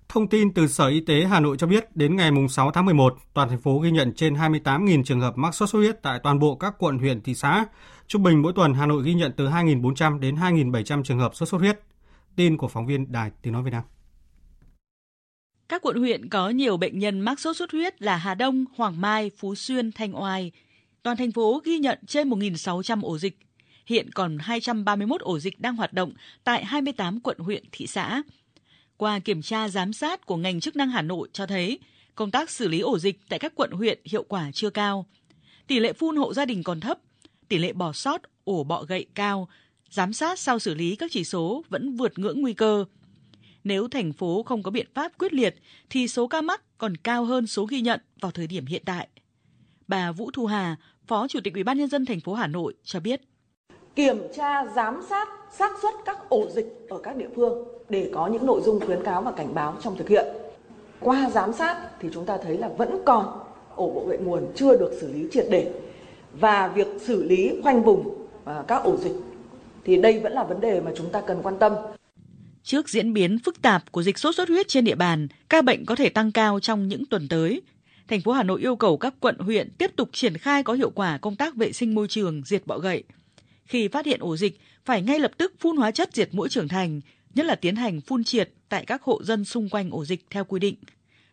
Thông tin từ Sở Y tế Hà Nội cho biết, đến ngày 6 tháng 11, toàn thành phố ghi nhận trên 28.000 trường hợp mắc sốt xuất huyết tại toàn bộ các quận, huyện, thị xã. Trung bình mỗi tuần Hà Nội ghi nhận từ 2.400 đến 2.700 trường hợp sốt xuất huyết. Tin của phóng viên Đài Tiếng Nói Việt Nam. Các quận huyện có nhiều bệnh nhân mắc sốt xuất huyết là Hà Đông, Hoàng Mai, Phú Xuyên, Thanh Oai. Toàn thành phố ghi nhận trên 1.600 ổ dịch. Hiện còn 231 ổ dịch đang hoạt động tại 28 quận huyện, thị xã. Qua kiểm tra giám sát của ngành chức năng Hà Nội cho thấy công tác xử lý ổ dịch tại các quận huyện hiệu quả chưa cao. Tỷ lệ phun hộ gia đình còn thấp, tỷ lệ bỏ sót ổ bọ gậy cao, giám sát sau xử lý các chỉ số vẫn vượt ngưỡng nguy cơ. Nếu thành phố không có biện pháp quyết liệt thì số ca mắc còn cao hơn số ghi nhận vào thời điểm hiện tại. Bà Vũ Thu Hà, Phó Chủ tịch Ủy ban nhân dân thành phố Hà Nội cho biết: Kiểm tra giám sát xác suất các ổ dịch ở các địa phương để có những nội dung khuyến cáo và cảnh báo trong thực hiện. Qua giám sát thì chúng ta thấy là vẫn còn ổ bọ gậy nguồn chưa được xử lý triệt để và việc xử lý khoanh vùng à, các ổ dịch thì đây vẫn là vấn đề mà chúng ta cần quan tâm. Trước diễn biến phức tạp của dịch sốt xuất huyết trên địa bàn, ca bệnh có thể tăng cao trong những tuần tới. Thành phố Hà Nội yêu cầu các quận huyện tiếp tục triển khai có hiệu quả công tác vệ sinh môi trường diệt bọ gậy. Khi phát hiện ổ dịch, phải ngay lập tức phun hóa chất diệt mũi trưởng thành, nhất là tiến hành phun triệt tại các hộ dân xung quanh ổ dịch theo quy định.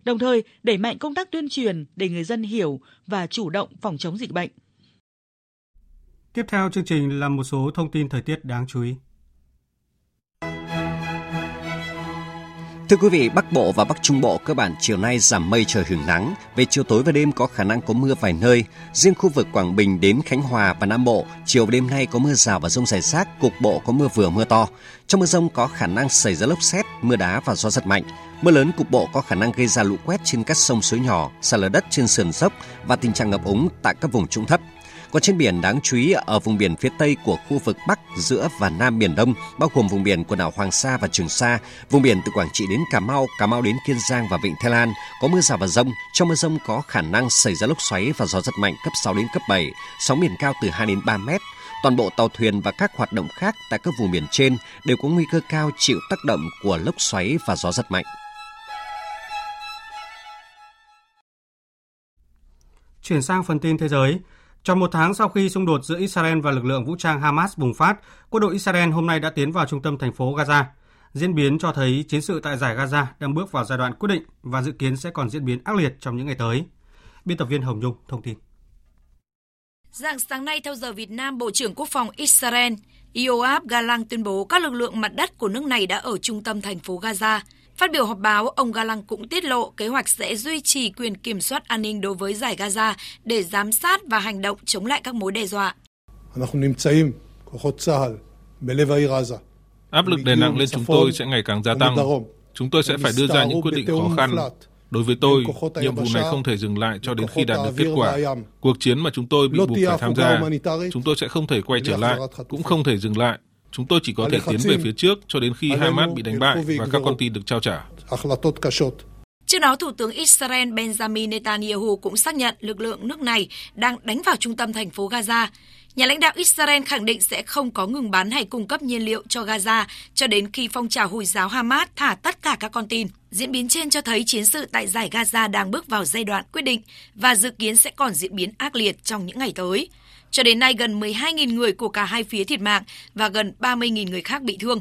Đồng thời, đẩy mạnh công tác tuyên truyền để người dân hiểu và chủ động phòng chống dịch bệnh. Tiếp theo chương trình là một số thông tin thời tiết đáng chú ý. Thưa quý vị, Bắc Bộ và Bắc Trung Bộ cơ bản chiều nay giảm mây trời hưởng nắng, về chiều tối và đêm có khả năng có mưa vài nơi. Riêng khu vực Quảng Bình đến Khánh Hòa và Nam Bộ, chiều và đêm nay có mưa rào và rông rải rác, cục bộ có mưa vừa mưa to. Trong mưa rông có khả năng xảy ra lốc xét, mưa đá và gió giật mạnh. Mưa lớn cục bộ có khả năng gây ra lũ quét trên các sông suối nhỏ, sạt lở đất trên sườn dốc và tình trạng ngập úng tại các vùng trũng thấp. Còn trên biển đáng chú ý ở vùng biển phía tây của khu vực Bắc, giữa và Nam Biển Đông, bao gồm vùng biển quần đảo Hoàng Sa và Trường Sa, vùng biển từ Quảng Trị đến Cà Mau, Cà Mau đến Kiên Giang và Vịnh Thái Lan, có mưa rào và rông. Trong mưa rông có khả năng xảy ra lốc xoáy và gió giật mạnh cấp 6 đến cấp 7, sóng biển cao từ 2 đến 3 mét. Toàn bộ tàu thuyền và các hoạt động khác tại các vùng biển trên đều có nguy cơ cao chịu tác động của lốc xoáy và gió giật mạnh. Chuyển sang phần tin thế giới, trong một tháng sau khi xung đột giữa Israel và lực lượng vũ trang Hamas bùng phát, quân đội Israel hôm nay đã tiến vào trung tâm thành phố Gaza. Diễn biến cho thấy chiến sự tại giải Gaza đang bước vào giai đoạn quyết định và dự kiến sẽ còn diễn biến ác liệt trong những ngày tới. Biên tập viên Hồng Nhung thông tin. Dạng sáng nay theo giờ Việt Nam, Bộ trưởng Quốc phòng Israel Yoav Galang tuyên bố các lực lượng mặt đất của nước này đã ở trung tâm thành phố Gaza. Phát biểu họp báo, ông Galang cũng tiết lộ kế hoạch sẽ duy trì quyền kiểm soát an ninh đối với giải Gaza để giám sát và hành động chống lại các mối đe dọa. Áp lực đè nặng lên chúng tôi sẽ ngày càng gia tăng. Chúng tôi sẽ phải đưa ra những quyết định khó khăn. Đối với tôi, nhiệm vụ này không thể dừng lại cho đến khi đạt được kết quả. Cuộc chiến mà chúng tôi bị buộc phải tham gia, chúng tôi sẽ không thể quay trở lại, cũng không thể dừng lại. Chúng tôi chỉ có thể tiến về phía trước cho đến khi Hamas bị đánh bại và các con tin được trao trả. Trước đó, Thủ tướng Israel Benjamin Netanyahu cũng xác nhận lực lượng nước này đang đánh vào trung tâm thành phố Gaza. Nhà lãnh đạo Israel khẳng định sẽ không có ngừng bắn hay cung cấp nhiên liệu cho Gaza cho đến khi phong trào Hồi giáo Hamas thả tất cả các con tin. Diễn biến trên cho thấy chiến sự tại giải Gaza đang bước vào giai đoạn quyết định và dự kiến sẽ còn diễn biến ác liệt trong những ngày tới. Cho đến nay, gần 12.000 người của cả hai phía thiệt mạng và gần 30.000 người khác bị thương.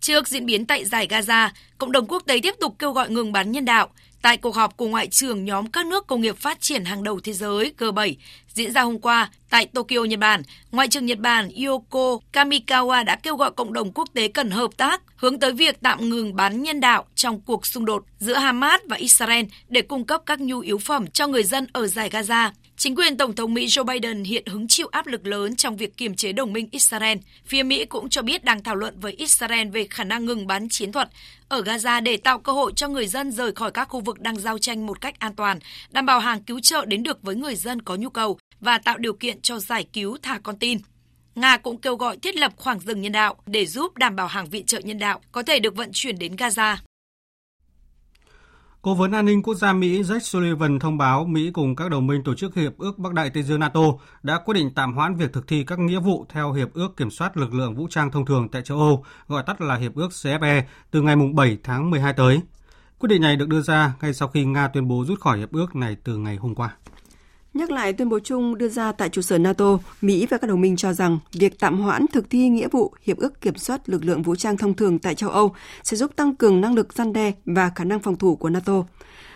Trước diễn biến tại giải Gaza, cộng đồng quốc tế tiếp tục kêu gọi ngừng bắn nhân đạo. Tại cuộc họp của Ngoại trưởng nhóm các nước công nghiệp phát triển hàng đầu thế giới G7 diễn ra hôm qua tại Tokyo, Nhật Bản, Ngoại trưởng Nhật Bản Yoko Kamikawa đã kêu gọi cộng đồng quốc tế cần hợp tác hướng tới việc tạm ngừng bắn nhân đạo trong cuộc xung đột giữa Hamas và Israel để cung cấp các nhu yếu phẩm cho người dân ở giải Gaza. Chính quyền Tổng thống Mỹ Joe Biden hiện hứng chịu áp lực lớn trong việc kiềm chế đồng minh Israel. Phía Mỹ cũng cho biết đang thảo luận với Israel về khả năng ngừng bắn chiến thuật ở Gaza để tạo cơ hội cho người dân rời khỏi các khu vực đang giao tranh một cách an toàn, đảm bảo hàng cứu trợ đến được với người dân có nhu cầu và tạo điều kiện cho giải cứu thả con tin. Nga cũng kêu gọi thiết lập khoảng rừng nhân đạo để giúp đảm bảo hàng viện trợ nhân đạo có thể được vận chuyển đến Gaza. Cố vấn an ninh quốc gia Mỹ Jake Sullivan thông báo Mỹ cùng các đồng minh tổ chức Hiệp ước Bắc Đại Tây Dương NATO đã quyết định tạm hoãn việc thực thi các nghĩa vụ theo Hiệp ước Kiểm soát lực lượng vũ trang thông thường tại châu Âu, gọi tắt là Hiệp ước CFE, từ ngày 7 tháng 12 tới. Quyết định này được đưa ra ngay sau khi Nga tuyên bố rút khỏi hiệp ước này từ ngày hôm qua. Nhắc lại tuyên bố chung đưa ra tại trụ sở NATO, Mỹ và các đồng minh cho rằng việc tạm hoãn thực thi nghĩa vụ hiệp ước kiểm soát lực lượng vũ trang thông thường tại châu Âu sẽ giúp tăng cường năng lực gian đe và khả năng phòng thủ của NATO.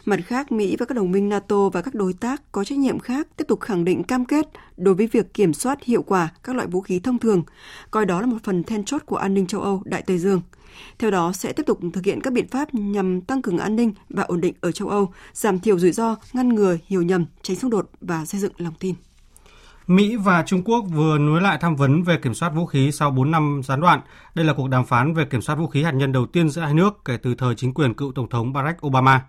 Mặt khác, Mỹ và các đồng minh NATO và các đối tác có trách nhiệm khác tiếp tục khẳng định cam kết đối với việc kiểm soát hiệu quả các loại vũ khí thông thường, coi đó là một phần then chốt của an ninh châu Âu Đại Tây Dương – theo đó sẽ tiếp tục thực hiện các biện pháp nhằm tăng cường an ninh và ổn định ở châu Âu, giảm thiểu rủi ro, ngăn ngừa hiểu nhầm, tránh xung đột và xây dựng lòng tin. Mỹ và Trung Quốc vừa nối lại tham vấn về kiểm soát vũ khí sau 4 năm gián đoạn. Đây là cuộc đàm phán về kiểm soát vũ khí hạt nhân đầu tiên giữa hai nước kể từ thời chính quyền cựu Tổng thống Barack Obama.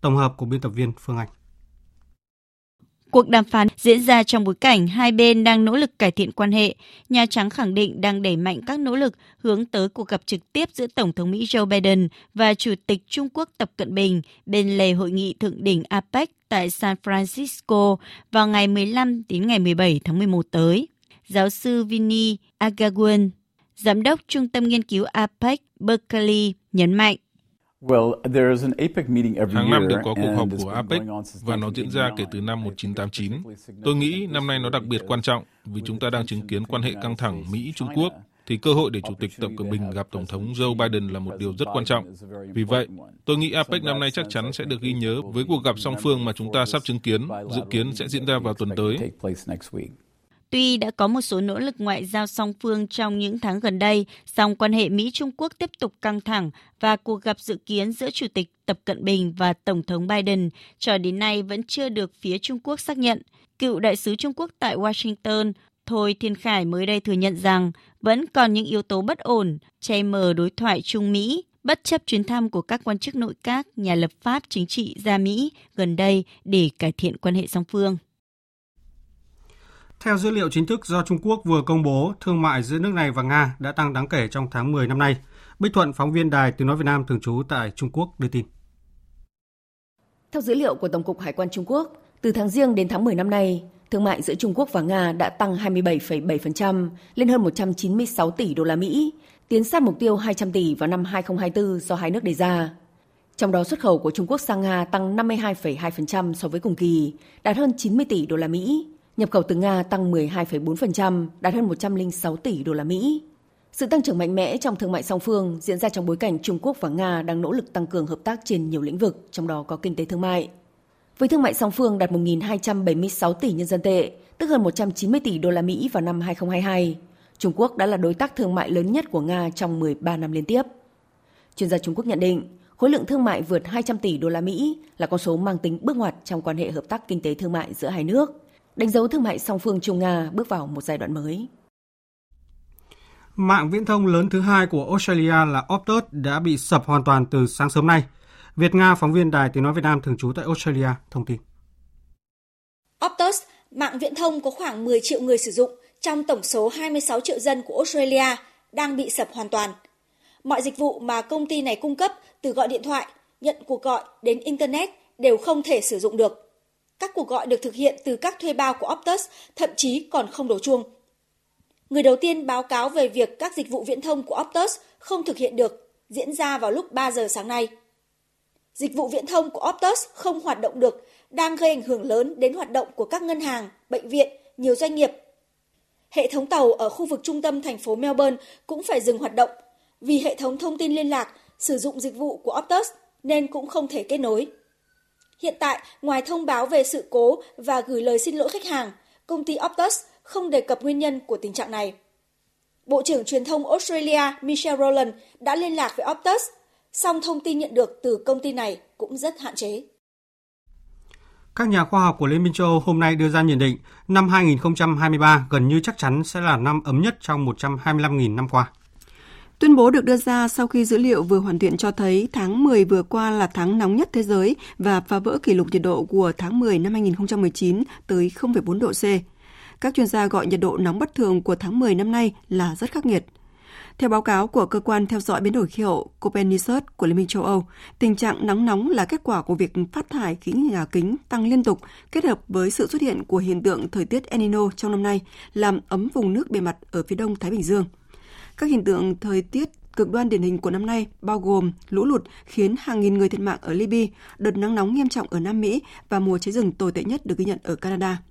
Tổng hợp của biên tập viên Phương Anh. Cuộc đàm phán diễn ra trong bối cảnh hai bên đang nỗ lực cải thiện quan hệ. Nhà Trắng khẳng định đang đẩy mạnh các nỗ lực hướng tới cuộc gặp trực tiếp giữa Tổng thống Mỹ Joe Biden và Chủ tịch Trung Quốc Tập Cận Bình bên lề hội nghị thượng đỉnh APEC tại San Francisco vào ngày 15 đến ngày 17 tháng 11 tới. Giáo sư Vinny Agarwal, Giám đốc Trung tâm Nghiên cứu APEC Berkeley, nhấn mạnh Hàng năm đều có cuộc họp của APEC và nó diễn ra kể từ năm 1989. Tôi nghĩ năm nay nó đặc biệt quan trọng vì chúng ta đang chứng kiến quan hệ căng thẳng Mỹ-Trung Quốc thì cơ hội để Chủ tịch Tập Cận Bình gặp Tổng thống Joe Biden là một điều rất quan trọng. Vì vậy, tôi nghĩ APEC năm nay chắc chắn sẽ được ghi nhớ với cuộc gặp song phương mà chúng ta sắp chứng kiến, dự kiến sẽ diễn ra vào tuần tới. Tuy đã có một số nỗ lực ngoại giao song phương trong những tháng gần đây, song quan hệ Mỹ-Trung Quốc tiếp tục căng thẳng và cuộc gặp dự kiến giữa Chủ tịch Tập Cận Bình và Tổng thống Biden cho đến nay vẫn chưa được phía Trung Quốc xác nhận. Cựu đại sứ Trung Quốc tại Washington Thôi Thiên Khải mới đây thừa nhận rằng vẫn còn những yếu tố bất ổn, che mờ đối thoại Trung Mỹ, bất chấp chuyến thăm của các quan chức nội các, nhà lập pháp chính trị ra Mỹ gần đây để cải thiện quan hệ song phương. Theo dữ liệu chính thức do Trung Quốc vừa công bố, thương mại giữa nước này và Nga đã tăng đáng kể trong tháng 10 năm nay. Bích Thuận, phóng viên Đài Tiếng Nói Việt Nam thường trú tại Trung Quốc đưa tin. Theo dữ liệu của Tổng cục Hải quan Trung Quốc, từ tháng riêng đến tháng 10 năm nay, thương mại giữa Trung Quốc và Nga đã tăng 27,7% lên hơn 196 tỷ đô la Mỹ, tiến sát mục tiêu 200 tỷ vào năm 2024 do hai nước đề ra. Trong đó xuất khẩu của Trung Quốc sang Nga tăng 52,2% so với cùng kỳ, đạt hơn 90 tỷ đô la Mỹ. Nhập khẩu từ Nga tăng 12,4%, đạt hơn 106 tỷ đô la Mỹ. Sự tăng trưởng mạnh mẽ trong thương mại song phương diễn ra trong bối cảnh Trung Quốc và Nga đang nỗ lực tăng cường hợp tác trên nhiều lĩnh vực, trong đó có kinh tế thương mại. Với thương mại song phương đạt 1.276 tỷ nhân dân tệ, tức hơn 190 tỷ đô la Mỹ vào năm 2022, Trung Quốc đã là đối tác thương mại lớn nhất của Nga trong 13 năm liên tiếp. Chuyên gia Trung Quốc nhận định, khối lượng thương mại vượt 200 tỷ đô la Mỹ là con số mang tính bước ngoặt trong quan hệ hợp tác kinh tế thương mại giữa hai nước đánh dấu thương mại song phương Trung Nga bước vào một giai đoạn mới. Mạng viễn thông lớn thứ hai của Australia là Optus đã bị sập hoàn toàn từ sáng sớm nay. Việt Nga, phóng viên Đài Tiếng Nói Việt Nam thường trú tại Australia, thông tin. Optus, mạng viễn thông có khoảng 10 triệu người sử dụng trong tổng số 26 triệu dân của Australia đang bị sập hoàn toàn. Mọi dịch vụ mà công ty này cung cấp từ gọi điện thoại, nhận cuộc gọi đến Internet đều không thể sử dụng được. Các cuộc gọi được thực hiện từ các thuê bao của Optus thậm chí còn không đổ chuông. Người đầu tiên báo cáo về việc các dịch vụ viễn thông của Optus không thực hiện được diễn ra vào lúc 3 giờ sáng nay. Dịch vụ viễn thông của Optus không hoạt động được đang gây ảnh hưởng lớn đến hoạt động của các ngân hàng, bệnh viện, nhiều doanh nghiệp. Hệ thống tàu ở khu vực trung tâm thành phố Melbourne cũng phải dừng hoạt động vì hệ thống thông tin liên lạc sử dụng dịch vụ của Optus nên cũng không thể kết nối. Hiện tại, ngoài thông báo về sự cố và gửi lời xin lỗi khách hàng, công ty Optus không đề cập nguyên nhân của tình trạng này. Bộ trưởng truyền thông Australia Michelle Rowland đã liên lạc với Optus, song thông tin nhận được từ công ty này cũng rất hạn chế. Các nhà khoa học của Liên minh châu Âu hôm nay đưa ra nhận định năm 2023 gần như chắc chắn sẽ là năm ấm nhất trong 125.000 năm qua. Tuyên bố được đưa ra sau khi dữ liệu vừa hoàn thiện cho thấy tháng 10 vừa qua là tháng nóng nhất thế giới và phá vỡ kỷ lục nhiệt độ của tháng 10 năm 2019 tới 0,4 độ C. Các chuyên gia gọi nhiệt độ nóng bất thường của tháng 10 năm nay là rất khắc nghiệt. Theo báo cáo của cơ quan theo dõi biến đổi khí hậu Copernicus của Liên minh châu Âu, tình trạng nắng nóng là kết quả của việc phát thải khí nhà kính tăng liên tục kết hợp với sự xuất hiện của hiện tượng thời tiết El Nino trong năm nay, làm ấm vùng nước bề mặt ở phía đông Thái Bình Dương. Các hiện tượng thời tiết cực đoan điển hình của năm nay bao gồm lũ lụt khiến hàng nghìn người thiệt mạng ở Libya, đợt nắng nóng nghiêm trọng ở Nam Mỹ và mùa cháy rừng tồi tệ nhất được ghi nhận ở Canada.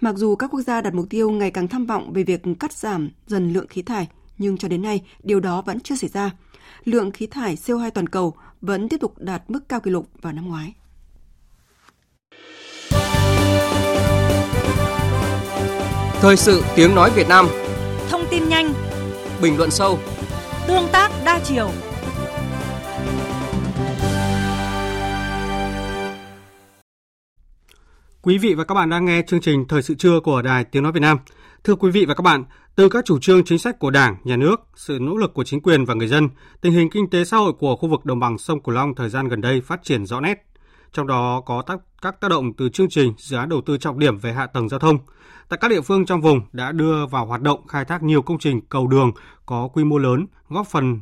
Mặc dù các quốc gia đặt mục tiêu ngày càng tham vọng về việc cắt giảm dần lượng khí thải, nhưng cho đến nay điều đó vẫn chưa xảy ra. Lượng khí thải CO2 toàn cầu vẫn tiếp tục đạt mức cao kỷ lục vào năm ngoái. Thời sự tiếng nói Việt Nam Thông tin nhanh Bình luận sâu Tương tác đa chiều Quý vị và các bạn đang nghe chương trình Thời sự trưa của Đài Tiếng Nói Việt Nam. Thưa quý vị và các bạn, từ các chủ trương chính sách của Đảng, Nhà nước, sự nỗ lực của chính quyền và người dân, tình hình kinh tế xã hội của khu vực đồng bằng sông Cửu Long thời gian gần đây phát triển rõ nét. Trong đó có tác, các tác động từ chương trình dự án đầu tư trọng điểm về hạ tầng giao thông. Tại các địa phương trong vùng đã đưa vào hoạt động khai thác nhiều công trình cầu đường có quy mô lớn, góp phần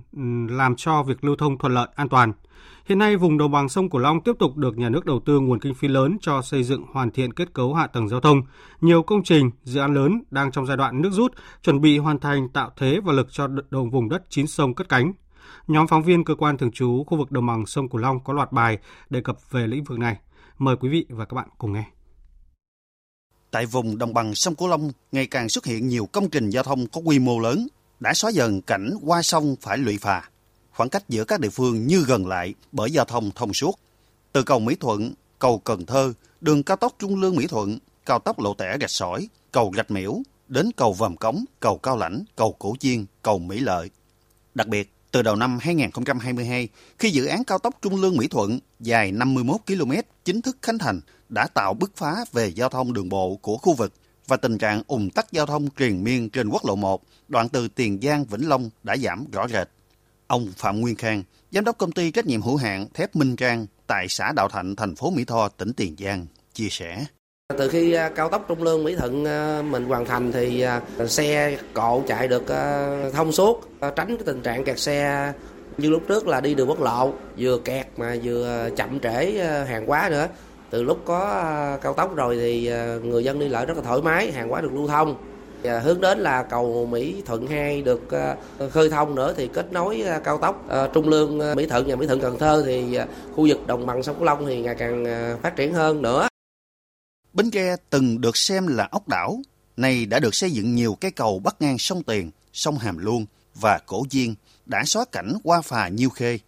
làm cho việc lưu thông thuận lợi, an toàn – Hiện nay, vùng đồng bằng sông Cửu Long tiếp tục được nhà nước đầu tư nguồn kinh phí lớn cho xây dựng hoàn thiện kết cấu hạ tầng giao thông. Nhiều công trình, dự án lớn đang trong giai đoạn nước rút, chuẩn bị hoàn thành tạo thế và lực cho đồng vùng đất chín sông cất cánh. Nhóm phóng viên cơ quan thường trú khu vực đồng bằng sông Cửu Long có loạt bài đề cập về lĩnh vực này. Mời quý vị và các bạn cùng nghe. Tại vùng đồng bằng sông Cửu Long ngày càng xuất hiện nhiều công trình giao thông có quy mô lớn, đã xóa dần cảnh qua sông phải lụy phà khoảng cách giữa các địa phương như gần lại bởi giao thông thông suốt. Từ cầu Mỹ Thuận, cầu Cần Thơ, đường cao tốc Trung Lương Mỹ Thuận, cao tốc Lộ Tẻ Gạch Sỏi, cầu Gạch Miễu, đến cầu Vàm Cống, cầu Cao Lãnh, cầu Cổ Chiên, cầu Mỹ Lợi. Đặc biệt, từ đầu năm 2022, khi dự án cao tốc Trung Lương Mỹ Thuận dài 51 km chính thức khánh thành, đã tạo bứt phá về giao thông đường bộ của khu vực và tình trạng ủng tắc giao thông triền miên trên quốc lộ 1, đoạn từ Tiền Giang Vĩnh Long đã giảm rõ rệt. Ông Phạm Nguyên Khang, giám đốc công ty trách nhiệm hữu hạn thép Minh Trang tại xã Đạo Thạnh, thành phố Mỹ Tho, tỉnh Tiền Giang, chia sẻ. Từ khi à, cao tốc Trung Lương Mỹ Thuận à, mình hoàn thành thì à, xe cộ chạy được thông suốt, tránh cái tình trạng kẹt xe như lúc trước là đi đường quốc lộ, vừa kẹt mà vừa chậm trễ hàng hóa nữa. Từ lúc có cao tốc rồi thì người dân đi lại rất là thoải mái, hàng hóa được lưu thông và hướng đến là cầu Mỹ Thuận 2 được khơi thông nữa thì kết nối cao tốc Trung Lương Mỹ Thuận và Mỹ Thuận Cần Thơ thì khu vực đồng bằng sông Cửu Long thì ngày càng phát triển hơn nữa. Bến Tre từng được xem là ốc đảo, nay đã được xây dựng nhiều cây cầu bắc ngang sông Tiền, sông Hàm Luông và Cổ Diên đã xóa cảnh qua phà Nhiêu Khê.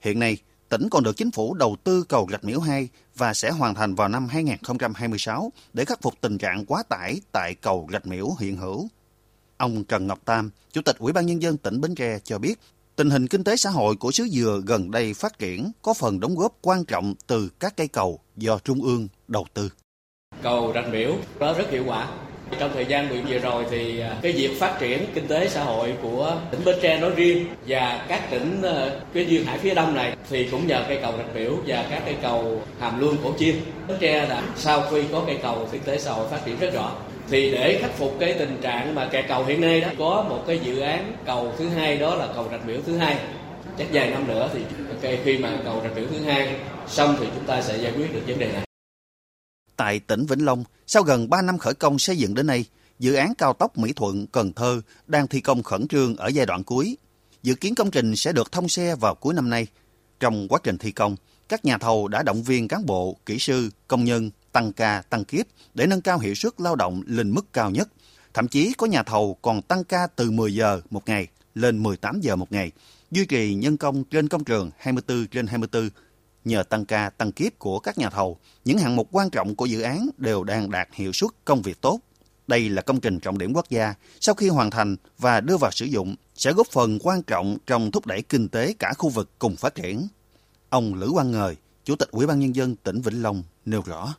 Hiện nay, tỉnh còn được chính phủ đầu tư cầu Rạch Miễu 2 và sẽ hoàn thành vào năm 2026 để khắc phục tình trạng quá tải tại cầu Rạch Miễu hiện hữu. Ông Trần Ngọc Tam, Chủ tịch Ủy ban Nhân dân tỉnh Bến Tre cho biết, tình hình kinh tế xã hội của xứ Dừa gần đây phát triển có phần đóng góp quan trọng từ các cây cầu do Trung ương đầu tư. Cầu Rạch Miễu đó rất hiệu quả, trong thời gian vừa rồi thì à, cái việc phát triển kinh tế xã hội của tỉnh Bến Tre nói riêng và các tỉnh ờ, cái duyên hải phía đông này thì cũng nhờ cây cầu Rạch Miễu và các cây cầu Hàm Luông Cổ Chiên. Bến Tre là sau khi có cây cầu kinh tế xã hội phát triển rất rõ thì để khắc phục cái tình trạng mà kẹt cầu hiện nay đó có một cái dự án cầu thứ hai đó là cầu Rạch Miễu thứ hai chắc vài năm nữa thì Okay, khi mà cầu rạch Biểu thứ hai xong thì chúng ta sẽ giải quyết được vấn đề này. Tại tỉnh Vĩnh Long, sau gần 3 năm khởi công xây dựng đến nay, dự án cao tốc Mỹ Thuận – Cần Thơ đang thi công khẩn trương ở giai đoạn cuối. Dự kiến công trình sẽ được thông xe vào cuối năm nay. Trong quá trình thi công, các nhà thầu đã động viên cán bộ, kỹ sư, công nhân tăng ca, tăng kiếp để nâng cao hiệu suất lao động lên mức cao nhất. Thậm chí có nhà thầu còn tăng ca từ 10 giờ một ngày lên 18 giờ một ngày, duy trì nhân công trên công trường 24 trên 24. Nhờ tăng ca, tăng kiếp của các nhà thầu, những hạng mục quan trọng của dự án đều đang đạt hiệu suất công việc tốt. Đây là công trình trọng điểm quốc gia, sau khi hoàn thành và đưa vào sử dụng sẽ góp phần quan trọng trong thúc đẩy kinh tế cả khu vực cùng phát triển. Ông Lữ Quang Ngời, Chủ tịch Ủy ban nhân dân tỉnh Vĩnh Long nêu rõ: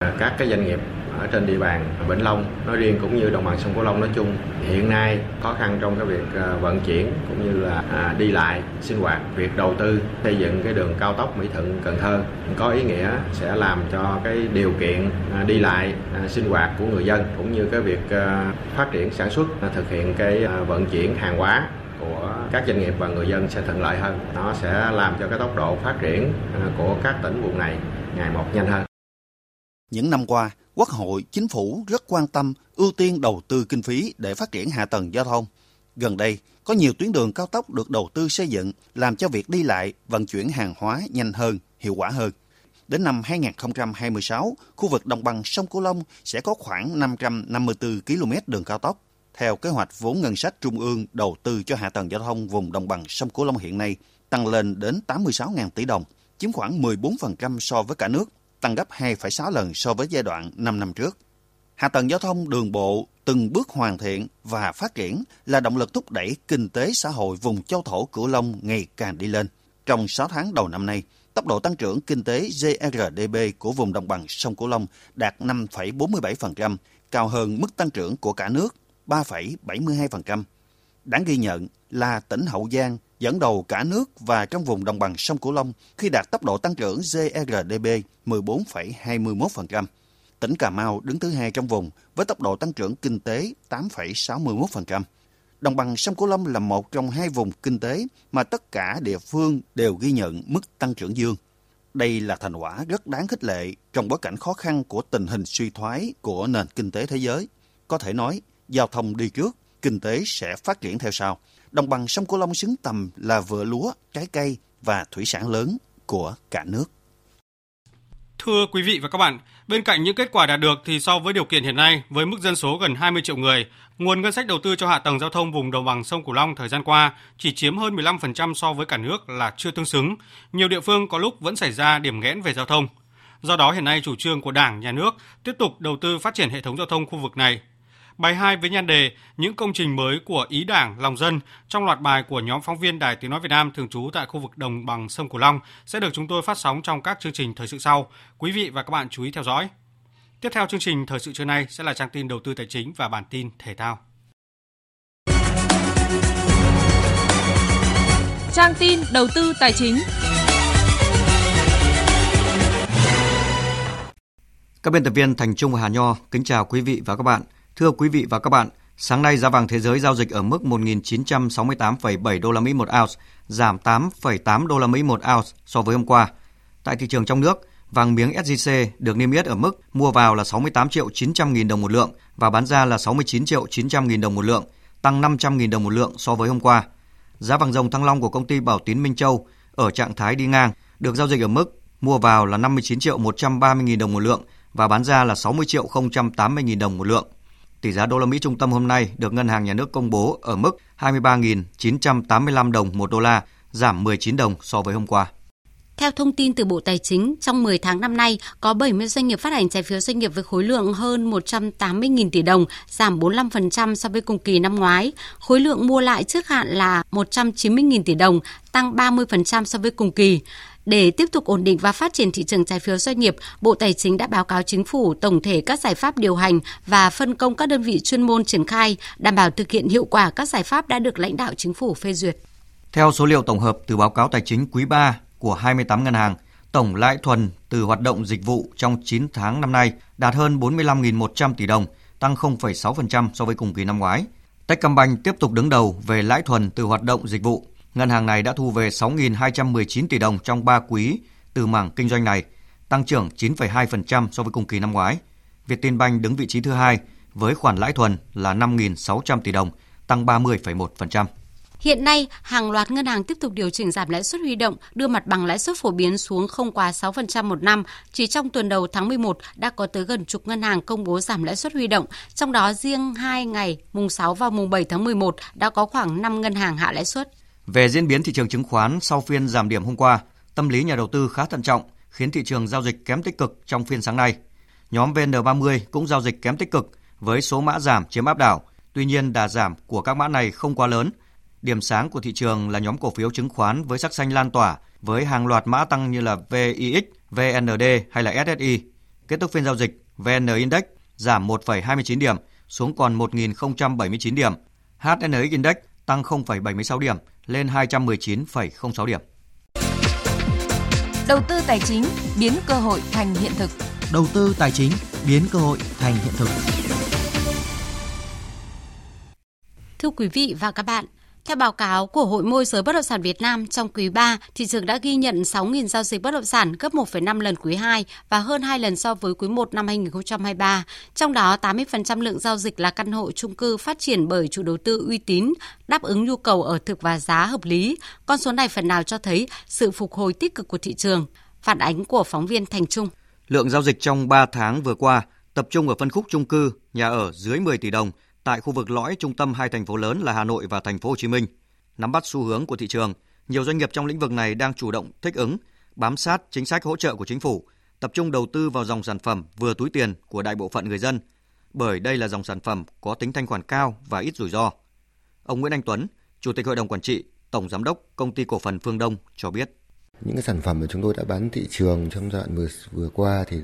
Các cái doanh nghiệp ở trên địa bàn Vĩnh Long nói riêng cũng như đồng bằng sông Cửu Long nói chung hiện nay khó khăn trong cái việc à, vận chuyển cũng như là à, đi lại, sinh hoạt, việc đầu tư, xây dựng cái đường cao tốc Mỹ Thuận Cần Thơ có ý nghĩa sẽ làm cho cái điều kiện à, đi lại sinh hoạt của người dân cũng như cái việc phát triển sản xuất thực hiện cái vận chuyển hàng hóa của các doanh nghiệp và người dân sẽ thuận lợi hơn. Nó sẽ làm cho cái tốc độ phát triển của các tỉnh vùng này ngày một nhanh hơn. Những năm qua, Quốc hội, chính phủ rất quan tâm ưu tiên đầu tư kinh phí để phát triển hạ tầng giao thông. Gần đây, có nhiều tuyến đường cao tốc được đầu tư xây dựng làm cho việc đi lại, vận chuyển hàng hóa nhanh hơn, hiệu quả hơn. Đến năm 2026, khu vực đồng bằng sông Cửu Long sẽ có khoảng 554 km đường cao tốc. Theo kế hoạch vốn ngân sách trung ương đầu tư cho hạ tầng giao thông vùng đồng bằng sông Cửu Long hiện nay tăng lên đến 86.000 tỷ đồng, chiếm khoảng 14% so với cả nước tăng gấp 2,6 lần so với giai đoạn 5 năm trước. Hạ tầng giao thông đường bộ từng bước hoàn thiện và phát triển là động lực thúc đẩy kinh tế xã hội vùng châu thổ Cửu Long ngày càng đi lên. Trong 6 tháng đầu năm nay, tốc độ tăng trưởng kinh tế GRDP của vùng đồng bằng sông Cửu Long đạt 5,47%, cao hơn mức tăng trưởng của cả nước 3,72%. Đáng ghi nhận là tỉnh Hậu Giang dẫn đầu cả nước và trong vùng đồng bằng sông Cửu Long khi đạt tốc độ tăng trưởng GRDP 14,21%. Tỉnh Cà Mau đứng thứ hai trong vùng với tốc độ tăng trưởng kinh tế 8,61%. Đồng bằng sông Cửu Long là một trong hai vùng kinh tế mà tất cả địa phương đều ghi nhận mức tăng trưởng dương. Đây là thành quả rất đáng khích lệ trong bối cảnh khó khăn của tình hình suy thoái của nền kinh tế thế giới. Có thể nói, giao thông đi trước, kinh tế sẽ phát triển theo sau đồng bằng sông Cửu Long xứng tầm là vựa lúa, trái cây và thủy sản lớn của cả nước. Thưa quý vị và các bạn, bên cạnh những kết quả đạt được thì so với điều kiện hiện nay, với mức dân số gần 20 triệu người, nguồn ngân sách đầu tư cho hạ tầng giao thông vùng đồng bằng sông Cửu Long thời gian qua chỉ chiếm hơn 15% so với cả nước là chưa tương xứng. Nhiều địa phương có lúc vẫn xảy ra điểm nghẽn về giao thông. Do đó hiện nay chủ trương của Đảng, Nhà nước tiếp tục đầu tư phát triển hệ thống giao thông khu vực này Bài 2 với nhan đề Những công trình mới của ý đảng, lòng dân trong loạt bài của nhóm phóng viên Đài Tiếng Nói Việt Nam thường trú tại khu vực đồng bằng sông Cửu Long sẽ được chúng tôi phát sóng trong các chương trình thời sự sau. Quý vị và các bạn chú ý theo dõi. Tiếp theo chương trình thời sự trưa nay sẽ là trang tin đầu tư tài chính và bản tin thể thao. Trang tin đầu tư tài chính. Các biên tập viên Thành Trung và Hà Nho kính chào quý vị và các bạn. Thưa quý vị và các bạn, sáng nay giá vàng thế giới giao dịch ở mức 1.968,7 đô la Mỹ một ounce, giảm 8,8 đô la Mỹ một ounce so với hôm qua. Tại thị trường trong nước, vàng miếng SJC được niêm yết ở mức mua vào là 68 triệu 900 nghìn đồng một lượng và bán ra là 69 triệu 900 nghìn đồng một lượng, tăng 500 nghìn đồng một lượng so với hôm qua. Giá vàng dòng thăng long của công ty Bảo Tín Minh Châu ở trạng thái đi ngang được giao dịch ở mức mua vào là 59 triệu 130 nghìn đồng một lượng và bán ra là 60 triệu 080 nghìn đồng một lượng. Tỷ giá đô la Mỹ trung tâm hôm nay được Ngân hàng Nhà nước công bố ở mức 23.985 đồng một đô la, giảm 19 đồng so với hôm qua. Theo thông tin từ Bộ Tài chính, trong 10 tháng năm nay, có 70 doanh nghiệp phát hành trái phiếu doanh nghiệp với khối lượng hơn 180.000 tỷ đồng, giảm 45% so với cùng kỳ năm ngoái. Khối lượng mua lại trước hạn là 190.000 tỷ đồng, tăng 30% so với cùng kỳ. Để tiếp tục ổn định và phát triển thị trường trái phiếu doanh nghiệp, Bộ Tài chính đã báo cáo chính phủ tổng thể các giải pháp điều hành và phân công các đơn vị chuyên môn triển khai, đảm bảo thực hiện hiệu quả các giải pháp đã được lãnh đạo chính phủ phê duyệt. Theo số liệu tổng hợp từ báo cáo tài chính quý 3 của 28 ngân hàng, tổng lãi thuần từ hoạt động dịch vụ trong 9 tháng năm nay đạt hơn 45.100 tỷ đồng, tăng 0,6% so với cùng kỳ năm ngoái. Techcombank tiếp tục đứng đầu về lãi thuần từ hoạt động dịch vụ ngân hàng này đã thu về 6.219 tỷ đồng trong 3 quý từ mảng kinh doanh này, tăng trưởng 9,2% so với cùng kỳ năm ngoái. Vietinbank đứng vị trí thứ hai với khoản lãi thuần là 5.600 tỷ đồng, tăng 30,1%. Hiện nay, hàng loạt ngân hàng tiếp tục điều chỉnh giảm lãi suất huy động, đưa mặt bằng lãi suất phổ biến xuống không quá 6% một năm. Chỉ trong tuần đầu tháng 11 đã có tới gần chục ngân hàng công bố giảm lãi suất huy động, trong đó riêng 2 ngày mùng 6 và mùng 7 tháng 11 đã có khoảng 5 ngân hàng hạ lãi suất. Về diễn biến thị trường chứng khoán sau phiên giảm điểm hôm qua, tâm lý nhà đầu tư khá thận trọng, khiến thị trường giao dịch kém tích cực trong phiên sáng nay. Nhóm VN30 cũng giao dịch kém tích cực với số mã giảm chiếm áp đảo. Tuy nhiên, đà giảm của các mã này không quá lớn. Điểm sáng của thị trường là nhóm cổ phiếu chứng khoán với sắc xanh lan tỏa với hàng loạt mã tăng như là VIX, VND hay là SSI. Kết thúc phiên giao dịch, VN Index giảm 1,29 điểm xuống còn 1.079 điểm. HNX Index tăng 0,76 điểm lên 219,06 điểm. Đầu tư tài chính biến cơ hội thành hiện thực. Đầu tư tài chính biến cơ hội thành hiện thực. Thưa quý vị và các bạn, theo báo cáo của Hội môi giới bất động sản Việt Nam, trong quý 3, thị trường đã ghi nhận 6.000 giao dịch bất động sản, gấp 1,5 lần quý 2 và hơn 2 lần so với quý 1 năm 2023. Trong đó, 80% lượng giao dịch là căn hộ chung cư phát triển bởi chủ đầu tư uy tín, đáp ứng nhu cầu ở thực và giá hợp lý. Con số này phần nào cho thấy sự phục hồi tích cực của thị trường. Phản ánh của phóng viên Thành Trung. Lượng giao dịch trong 3 tháng vừa qua tập trung ở phân khúc chung cư, nhà ở dưới 10 tỷ đồng – tại khu vực lõi trung tâm hai thành phố lớn là Hà Nội và thành phố Hồ Chí Minh. Nắm bắt xu hướng của thị trường, nhiều doanh nghiệp trong lĩnh vực này đang chủ động thích ứng, bám sát chính sách hỗ trợ của chính phủ, tập trung đầu tư vào dòng sản phẩm vừa túi tiền của đại bộ phận người dân, bởi đây là dòng sản phẩm có tính thanh khoản cao và ít rủi ro. Ông Nguyễn Anh Tuấn, Chủ tịch Hội đồng Quản trị, Tổng Giám đốc Công ty Cổ phần Phương Đông cho biết. Những cái sản phẩm mà chúng tôi đã bán thị trường trong giai đoạn vừa vừa qua thì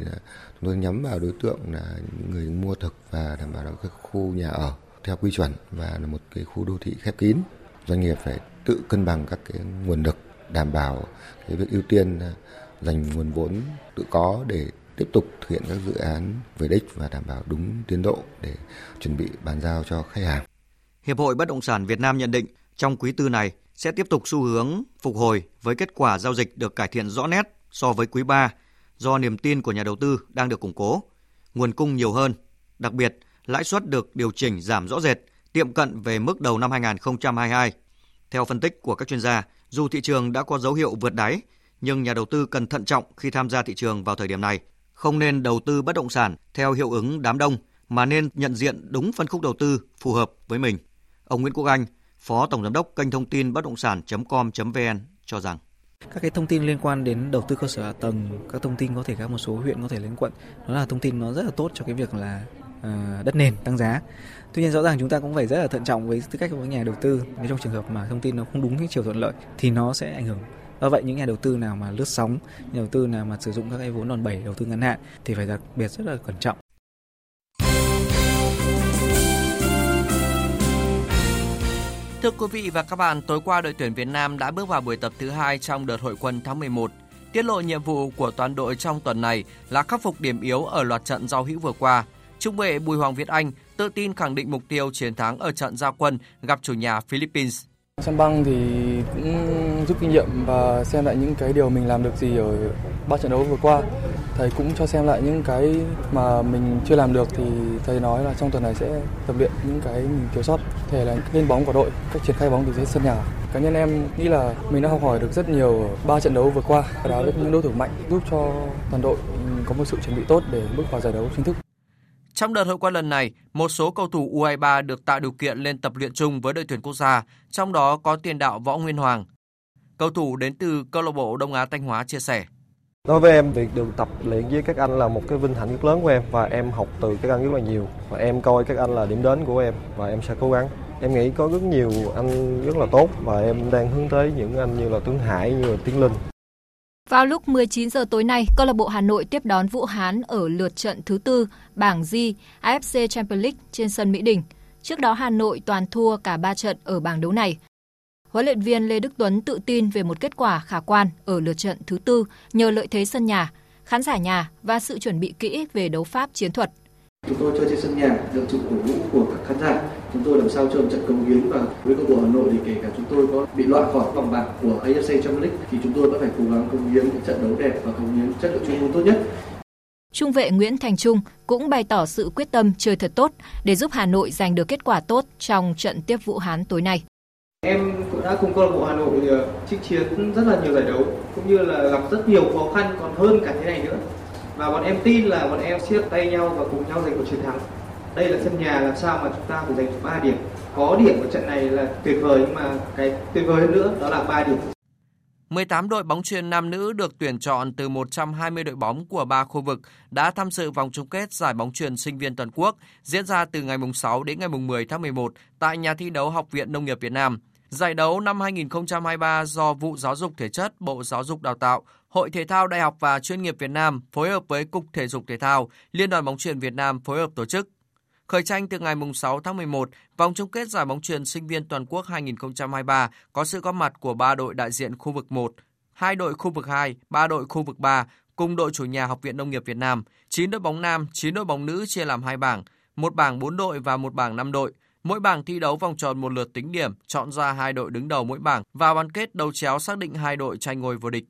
chúng tôi nhắm vào đối tượng là những người mua thực và đảm bảo các khu nhà ở theo quy chuẩn và là một cái khu đô thị khép kín. Doanh nghiệp phải tự cân bằng các cái nguồn lực, đảm bảo cái việc ưu tiên à, dành nguồn vốn tự có để tiếp tục thực hiện các dự án về đích và đảm bảo đúng tiến độ để chuẩn bị bàn giao cho khách hàng. Hiệp hội Bất động sản Việt Nam nhận định trong quý tư này sẽ tiếp tục xu hướng phục hồi với kết quả giao dịch được cải thiện rõ nét so với quý 3 do niềm tin của nhà đầu tư đang được củng cố, nguồn cung nhiều hơn. Đặc biệt, lãi suất được điều chỉnh giảm rõ rệt, tiệm cận về mức đầu năm 2022. Theo phân tích của các chuyên gia, dù thị trường đã có dấu hiệu vượt đáy, nhưng nhà đầu tư cần thận trọng khi tham gia thị trường vào thời điểm này. Không nên đầu tư bất động sản theo hiệu ứng đám đông, mà nên nhận diện đúng phân khúc đầu tư phù hợp với mình. Ông Nguyễn Quốc Anh, Phó Tổng Giám đốc kênh thông tin bất động sản.com.vn cho rằng các cái thông tin liên quan đến đầu tư cơ sở hạ tầng, các thông tin có thể các một số huyện có thể lên quận, nó là thông tin nó rất là tốt cho cái việc là uh, đất nền tăng giá. Tuy nhiên rõ ràng chúng ta cũng phải rất là thận trọng với tư cách của những nhà đầu tư. Nếu trong trường hợp mà thông tin nó không đúng cái chiều thuận lợi thì nó sẽ ảnh hưởng do vậy những nhà đầu tư nào mà lướt sóng, nhà đầu tư nào mà sử dụng các cái vốn đòn bẩy đầu tư ngắn hạn thì phải đặc biệt rất là cẩn trọng. Thưa quý vị và các bạn, tối qua đội tuyển Việt Nam đã bước vào buổi tập thứ hai trong đợt hội quân tháng 11. Tiết lộ nhiệm vụ của toàn đội trong tuần này là khắc phục điểm yếu ở loạt trận giao hữu vừa qua. Trung vệ Bùi Hoàng Việt Anh tự tin khẳng định mục tiêu chiến thắng ở trận giao quân gặp chủ nhà Philippines. Sân băng thì cũng rút kinh nghiệm và xem lại những cái điều mình làm được gì ở ba trận đấu vừa qua. Thầy cũng cho xem lại những cái mà mình chưa làm được thì thầy nói là trong tuần này sẽ tập luyện những cái mình thiếu sót. Thể là lên bóng của đội, cách triển khai bóng từ dưới sân nhà. Cá nhân em nghĩ là mình đã học hỏi được rất nhiều ở ba trận đấu vừa qua, đá với những đối thủ mạnh giúp cho toàn đội ừ, có một sự chuẩn bị tốt để bước vào giải đấu chính thức. Trong đợt hội quân lần này, một số cầu thủ U23 được tạo điều kiện lên tập luyện chung với đội tuyển quốc gia, trong đó có tiền đạo Võ Nguyên Hoàng. Cầu thủ đến từ câu lạc bộ Đông Á Thanh Hóa chia sẻ. Đối với em, việc được tập luyện với các anh là một cái vinh hạnh rất lớn của em và em học từ các anh rất là nhiều. Và em coi các anh là điểm đến của em và em sẽ cố gắng. Em nghĩ có rất nhiều anh rất là tốt và em đang hướng tới những anh như là Tuấn Hải, như là Tiến Linh. Vào lúc 19 giờ tối nay, câu lạc bộ Hà Nội tiếp đón Vũ Hán ở lượt trận thứ tư bảng G AFC Champions League trên sân Mỹ Đình. Trước đó Hà Nội toàn thua cả 3 trận ở bảng đấu này. Huấn luyện viên Lê Đức Tuấn tự tin về một kết quả khả quan ở lượt trận thứ tư nhờ lợi thế sân nhà, khán giả nhà và sự chuẩn bị kỹ về đấu pháp chiến thuật. Chúng tôi chơi trên sân nhà được sự cổ vũ của các khán giả chúng tôi làm sao cho một trận công hiến và với câu lạc bộ Hà Nội thì kể cả chúng tôi có bị loại khỏi vòng bảng của AFC Champions League thì chúng tôi vẫn phải cố gắng công hiến trận đấu đẹp và công hiến chất lượng chuyên môn tốt nhất. Trung vệ Nguyễn Thành Trung cũng bày tỏ sự quyết tâm chơi thật tốt để giúp Hà Nội giành được kết quả tốt trong trận tiếp Vũ Hán tối nay. Em cũng đã cùng câu lạc bộ Hà Nội ờ, chinh chiến rất là nhiều giải đấu cũng như là gặp rất nhiều khó khăn còn hơn cả thế này nữa. Và bọn em tin là bọn em siết tay nhau và cùng nhau giành một chiến thắng. Đây là sân nhà làm sao mà chúng ta phải giành được 3 điểm. Có điểm của trận này là tuyệt vời nhưng mà cái tuyệt vời hơn nữa đó là 3 điểm 18 đội bóng chuyền nam nữ được tuyển chọn từ 120 đội bóng của ba khu vực đã tham dự vòng chung kết giải bóng chuyền sinh viên toàn quốc diễn ra từ ngày 6 đến ngày 10 tháng 11 tại nhà thi đấu Học viện Nông nghiệp Việt Nam. Giải đấu năm 2023 do Vụ Giáo dục Thể chất Bộ Giáo dục Đào tạo, Hội Thể thao Đại học và Chuyên nghiệp Việt Nam phối hợp với Cục Thể dục Thể thao, Liên đoàn bóng chuyền Việt Nam phối hợp tổ chức. Khởi tranh từ ngày 6 tháng 11, vòng chung kết giải bóng chuyền sinh viên toàn quốc 2023 có sự góp mặt của 3 đội đại diện khu vực 1, 2 đội khu vực 2, 3 đội khu vực 3 cùng đội chủ nhà Học viện Nông nghiệp Việt Nam, 9 đội bóng nam, 9 đội bóng nữ chia làm hai bảng, một bảng 4 đội và một bảng 5 đội. Mỗi bảng thi đấu vòng tròn một lượt tính điểm, chọn ra hai đội đứng đầu mỗi bảng và bán kết đấu chéo xác định hai đội tranh ngôi vô địch.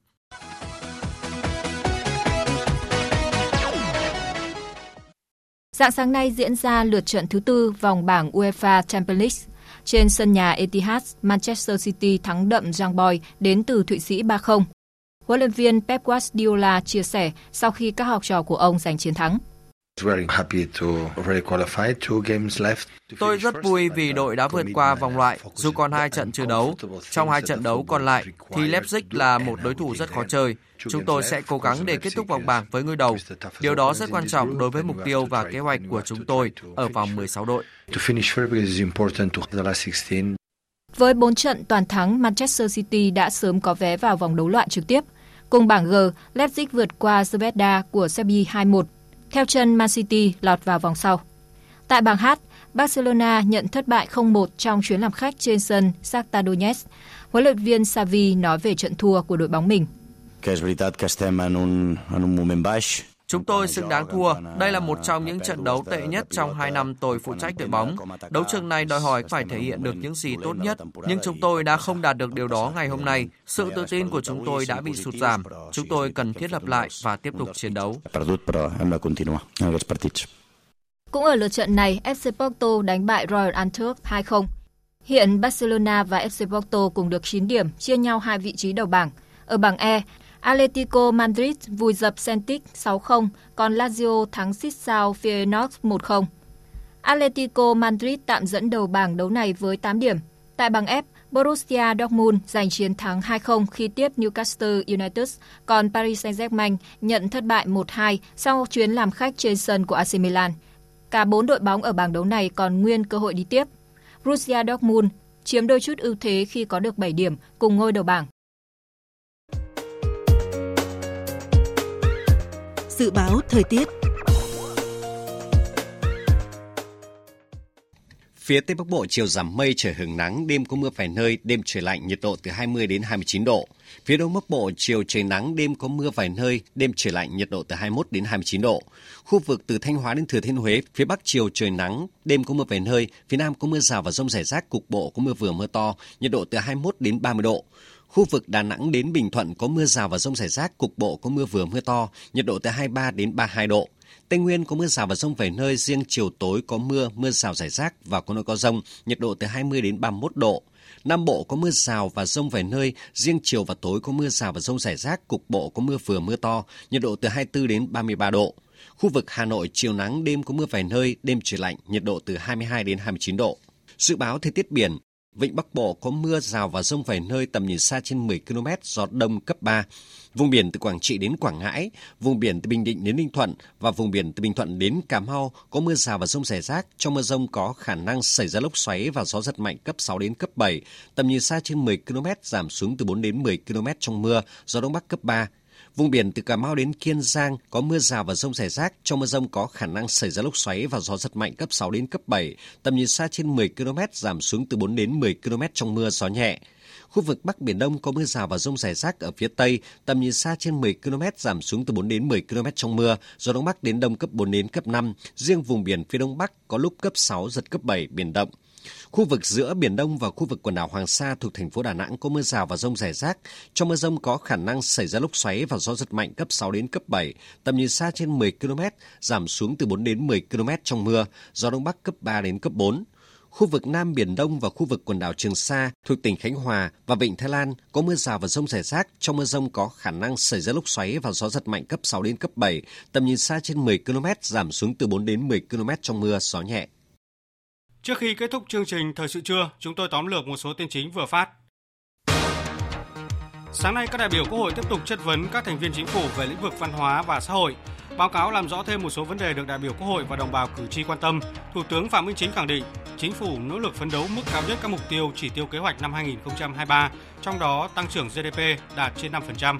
Dạng sáng nay diễn ra lượt trận thứ tư vòng bảng UEFA Champions League. Trên sân nhà Etihad, Manchester City thắng đậm Young Boy đến từ Thụy Sĩ 3-0. Huấn luyện viên Pep Guardiola chia sẻ sau khi các học trò của ông giành chiến thắng. Tôi rất vui vì đội đã vượt qua vòng loại dù còn hai trận chưa đấu. Trong hai trận đấu còn lại thì Leipzig là một đối thủ rất khó chơi. Chúng tôi sẽ cố gắng để kết thúc vòng bảng với ngôi đầu. Điều đó rất quan trọng đối với mục tiêu và kế hoạch của chúng tôi ở vòng 16 đội. Với 4 trận toàn thắng, Manchester City đã sớm có vé vào vòng đấu loại trực tiếp. Cùng bảng G, Leipzig vượt qua Zvezda của Serbia 2-1 theo chân Man City lọt vào vòng sau. Tại bảng H, Barcelona nhận thất bại 0-1 trong chuyến làm khách trên sân Shakhtar Donetsk. Huấn luyện viên Xavi nói về trận thua của đội bóng mình. Chúng tôi xứng đáng thua. Đây là một trong những trận đấu tệ nhất trong hai năm tôi phụ trách đội bóng. Đấu trường này đòi hỏi phải thể hiện được những gì tốt nhất, nhưng chúng tôi đã không đạt được điều đó ngày hôm nay. Sự tự tin của chúng tôi đã bị sụt giảm. Chúng tôi cần thiết lập lại và tiếp tục chiến đấu. Cũng ở lượt trận này, FC Porto đánh bại Royal Antwerp 2-0. Hiện Barcelona và FC Porto cùng được 9 điểm, chia nhau hai vị trí đầu bảng. Ở bảng E, Atletico Madrid vùi dập Celtic 6-0, còn Lazio thắng Sissao Feyenoord 1-0. Atletico Madrid tạm dẫn đầu bảng đấu này với 8 điểm. Tại bảng F, Borussia Dortmund giành chiến thắng 2-0 khi tiếp Newcastle United, còn Paris Saint-Germain nhận thất bại 1-2 sau chuyến làm khách trên sân của AC Milan. Cả bốn đội bóng ở bảng đấu này còn nguyên cơ hội đi tiếp. Borussia Dortmund chiếm đôi chút ưu thế khi có được 7 điểm cùng ngôi đầu bảng. Dự báo thời tiết Phía Tây Bắc Bộ chiều giảm mây trời hưởng nắng, đêm có mưa vài nơi, đêm trời lạnh, nhiệt độ từ 20 đến 29 độ. Phía Đông Bắc Bộ chiều trời nắng, đêm có mưa vài nơi, đêm trời lạnh, nhiệt độ từ 21 đến 29 độ. Khu vực từ Thanh Hóa đến Thừa Thiên Huế, phía Bắc chiều trời nắng, đêm có mưa vài nơi, phía Nam có mưa rào và rông rải rác, cục bộ có mưa vừa mưa to, nhiệt độ từ 21 đến 30 độ. Khu vực Đà Nẵng đến Bình Thuận có mưa rào và rông rải rác, cục bộ có mưa vừa mưa to, nhiệt độ từ 23 đến 32 độ. Tây Nguyên có mưa rào và rông vài nơi, riêng chiều tối có mưa, mưa rào rải rác và có nơi có rông, nhiệt độ từ 20 đến 31 độ. Nam Bộ có mưa rào và rông vài nơi, riêng chiều và tối có mưa rào và rông rải rác, cục bộ có mưa vừa mưa to, nhiệt độ từ 24 đến 33 độ. Khu vực Hà Nội chiều nắng, đêm có mưa vài nơi, đêm trời lạnh, nhiệt độ từ 22 đến 29 độ. Dự báo thời tiết biển, Vịnh Bắc Bộ có mưa rào và rông vài nơi tầm nhìn xa trên 10 km, gió đông cấp 3. Vùng biển từ Quảng Trị đến Quảng Ngãi, vùng biển từ Bình Định đến Ninh Thuận và vùng biển từ Bình Thuận đến Cà Mau có mưa rào và rông rải rác. Trong mưa rông có khả năng xảy ra lốc xoáy và gió giật mạnh cấp 6 đến cấp 7. Tầm nhìn xa trên 10 km, giảm xuống từ 4 đến 10 km trong mưa, gió đông bắc cấp 3. Vùng biển từ Cà Mau đến Kiên Giang có mưa rào và rông rải rác. Trong mưa rông có khả năng xảy ra lốc xoáy và gió giật mạnh cấp 6 đến cấp 7. Tầm nhìn xa trên 10 km, giảm xuống từ 4 đến 10 km trong mưa, gió nhẹ. Khu vực Bắc Biển Đông có mưa rào và rông rải rác ở phía Tây, tầm nhìn xa trên 10 km, giảm xuống từ 4 đến 10 km trong mưa, gió Đông Bắc đến Đông cấp 4 đến cấp 5. Riêng vùng biển phía Đông Bắc có lúc cấp 6, giật cấp 7, biển động. Khu vực giữa Biển Đông và khu vực quần đảo Hoàng Sa thuộc thành phố Đà Nẵng có mưa rào và rông rải rác. Trong mưa rông có khả năng xảy ra lốc xoáy và gió giật mạnh cấp 6 đến cấp 7, tầm nhìn xa trên 10 km, giảm xuống từ 4 đến 10 km trong mưa, gió Đông Bắc cấp 3 đến cấp 4. Khu vực Nam Biển Đông và khu vực quần đảo Trường Sa thuộc tỉnh Khánh Hòa và Vịnh Thái Lan có mưa rào và rông rải rác. Trong mưa rông có khả năng xảy ra lốc xoáy và gió giật mạnh cấp 6 đến cấp 7, tầm nhìn xa trên 10 km, giảm xuống từ 4 đến 10 km trong mưa, gió nhẹ. Trước khi kết thúc chương trình Thời sự trưa, chúng tôi tóm lược một số tin chính vừa phát. Sáng nay, các đại biểu Quốc hội tiếp tục chất vấn các thành viên chính phủ về lĩnh vực văn hóa và xã hội. Báo cáo làm rõ thêm một số vấn đề được đại biểu Quốc hội và đồng bào cử tri quan tâm. Thủ tướng Phạm Minh Chính khẳng định, chính phủ nỗ lực phấn đấu mức cao nhất các mục tiêu chỉ tiêu kế hoạch năm 2023, trong đó tăng trưởng GDP đạt trên 5%.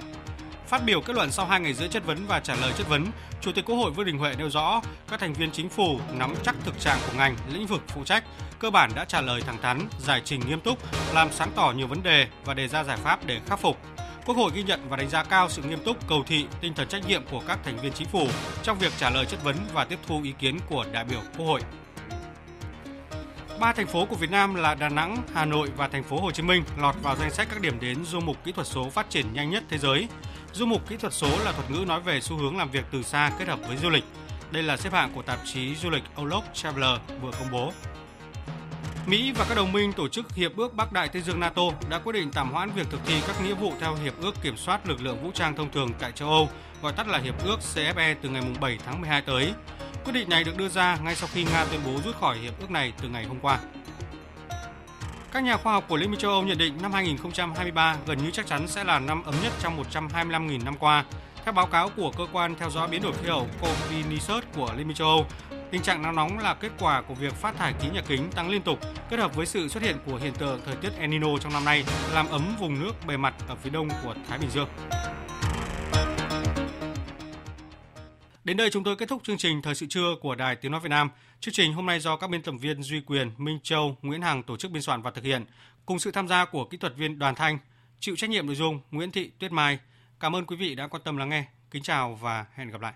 Phát biểu kết luận sau hai ngày giữa chất vấn và trả lời chất vấn, Chủ tịch Quốc hội Vương Đình Huệ nêu rõ các thành viên chính phủ nắm chắc thực trạng của ngành, lĩnh vực phụ trách, cơ bản đã trả lời thẳng thắn, giải trình nghiêm túc, làm sáng tỏ nhiều vấn đề và đề ra giải pháp để khắc phục. Quốc hội ghi nhận và đánh giá cao sự nghiêm túc, cầu thị, tinh thần trách nhiệm của các thành viên chính phủ trong việc trả lời chất vấn và tiếp thu ý kiến của đại biểu Quốc hội. Ba thành phố của Việt Nam là Đà Nẵng, Hà Nội và thành phố Hồ Chí Minh lọt vào danh sách các điểm đến du mục kỹ thuật số phát triển nhanh nhất thế giới. Du mục kỹ thuật số là thuật ngữ nói về xu hướng làm việc từ xa kết hợp với du lịch. Đây là xếp hạng của tạp chí du lịch Outlook Traveler vừa công bố. Mỹ và các đồng minh tổ chức Hiệp ước Bắc Đại Tây Dương NATO đã quyết định tạm hoãn việc thực thi các nghĩa vụ theo Hiệp ước Kiểm soát lực lượng vũ trang thông thường tại châu Âu, gọi tắt là Hiệp ước CFE từ ngày 7 tháng 12 tới. Quyết định này được đưa ra ngay sau khi Nga tuyên bố rút khỏi hiệp ước này từ ngày hôm qua. Các nhà khoa học của Liên minh châu Âu nhận định năm 2023 gần như chắc chắn sẽ là năm ấm nhất trong 125.000 năm qua. Theo báo cáo của cơ quan theo dõi biến đổi khí hậu Copernicus của Liên minh châu Âu, tình trạng nắng nóng là kết quả của việc phát thải khí nhà kính tăng liên tục kết hợp với sự xuất hiện của hiện tượng thời tiết El Nino trong năm nay làm ấm vùng nước bề mặt ở phía đông của Thái Bình Dương. Đến đây chúng tôi kết thúc chương trình Thời sự trưa của Đài Tiếng Nói Việt Nam. Chương trình hôm nay do các biên tập viên Duy Quyền, Minh Châu, Nguyễn Hằng tổ chức biên soạn và thực hiện, cùng sự tham gia của kỹ thuật viên Đoàn Thanh, chịu trách nhiệm nội dung Nguyễn Thị Tuyết Mai. Cảm ơn quý vị đã quan tâm lắng nghe. Kính chào và hẹn gặp lại.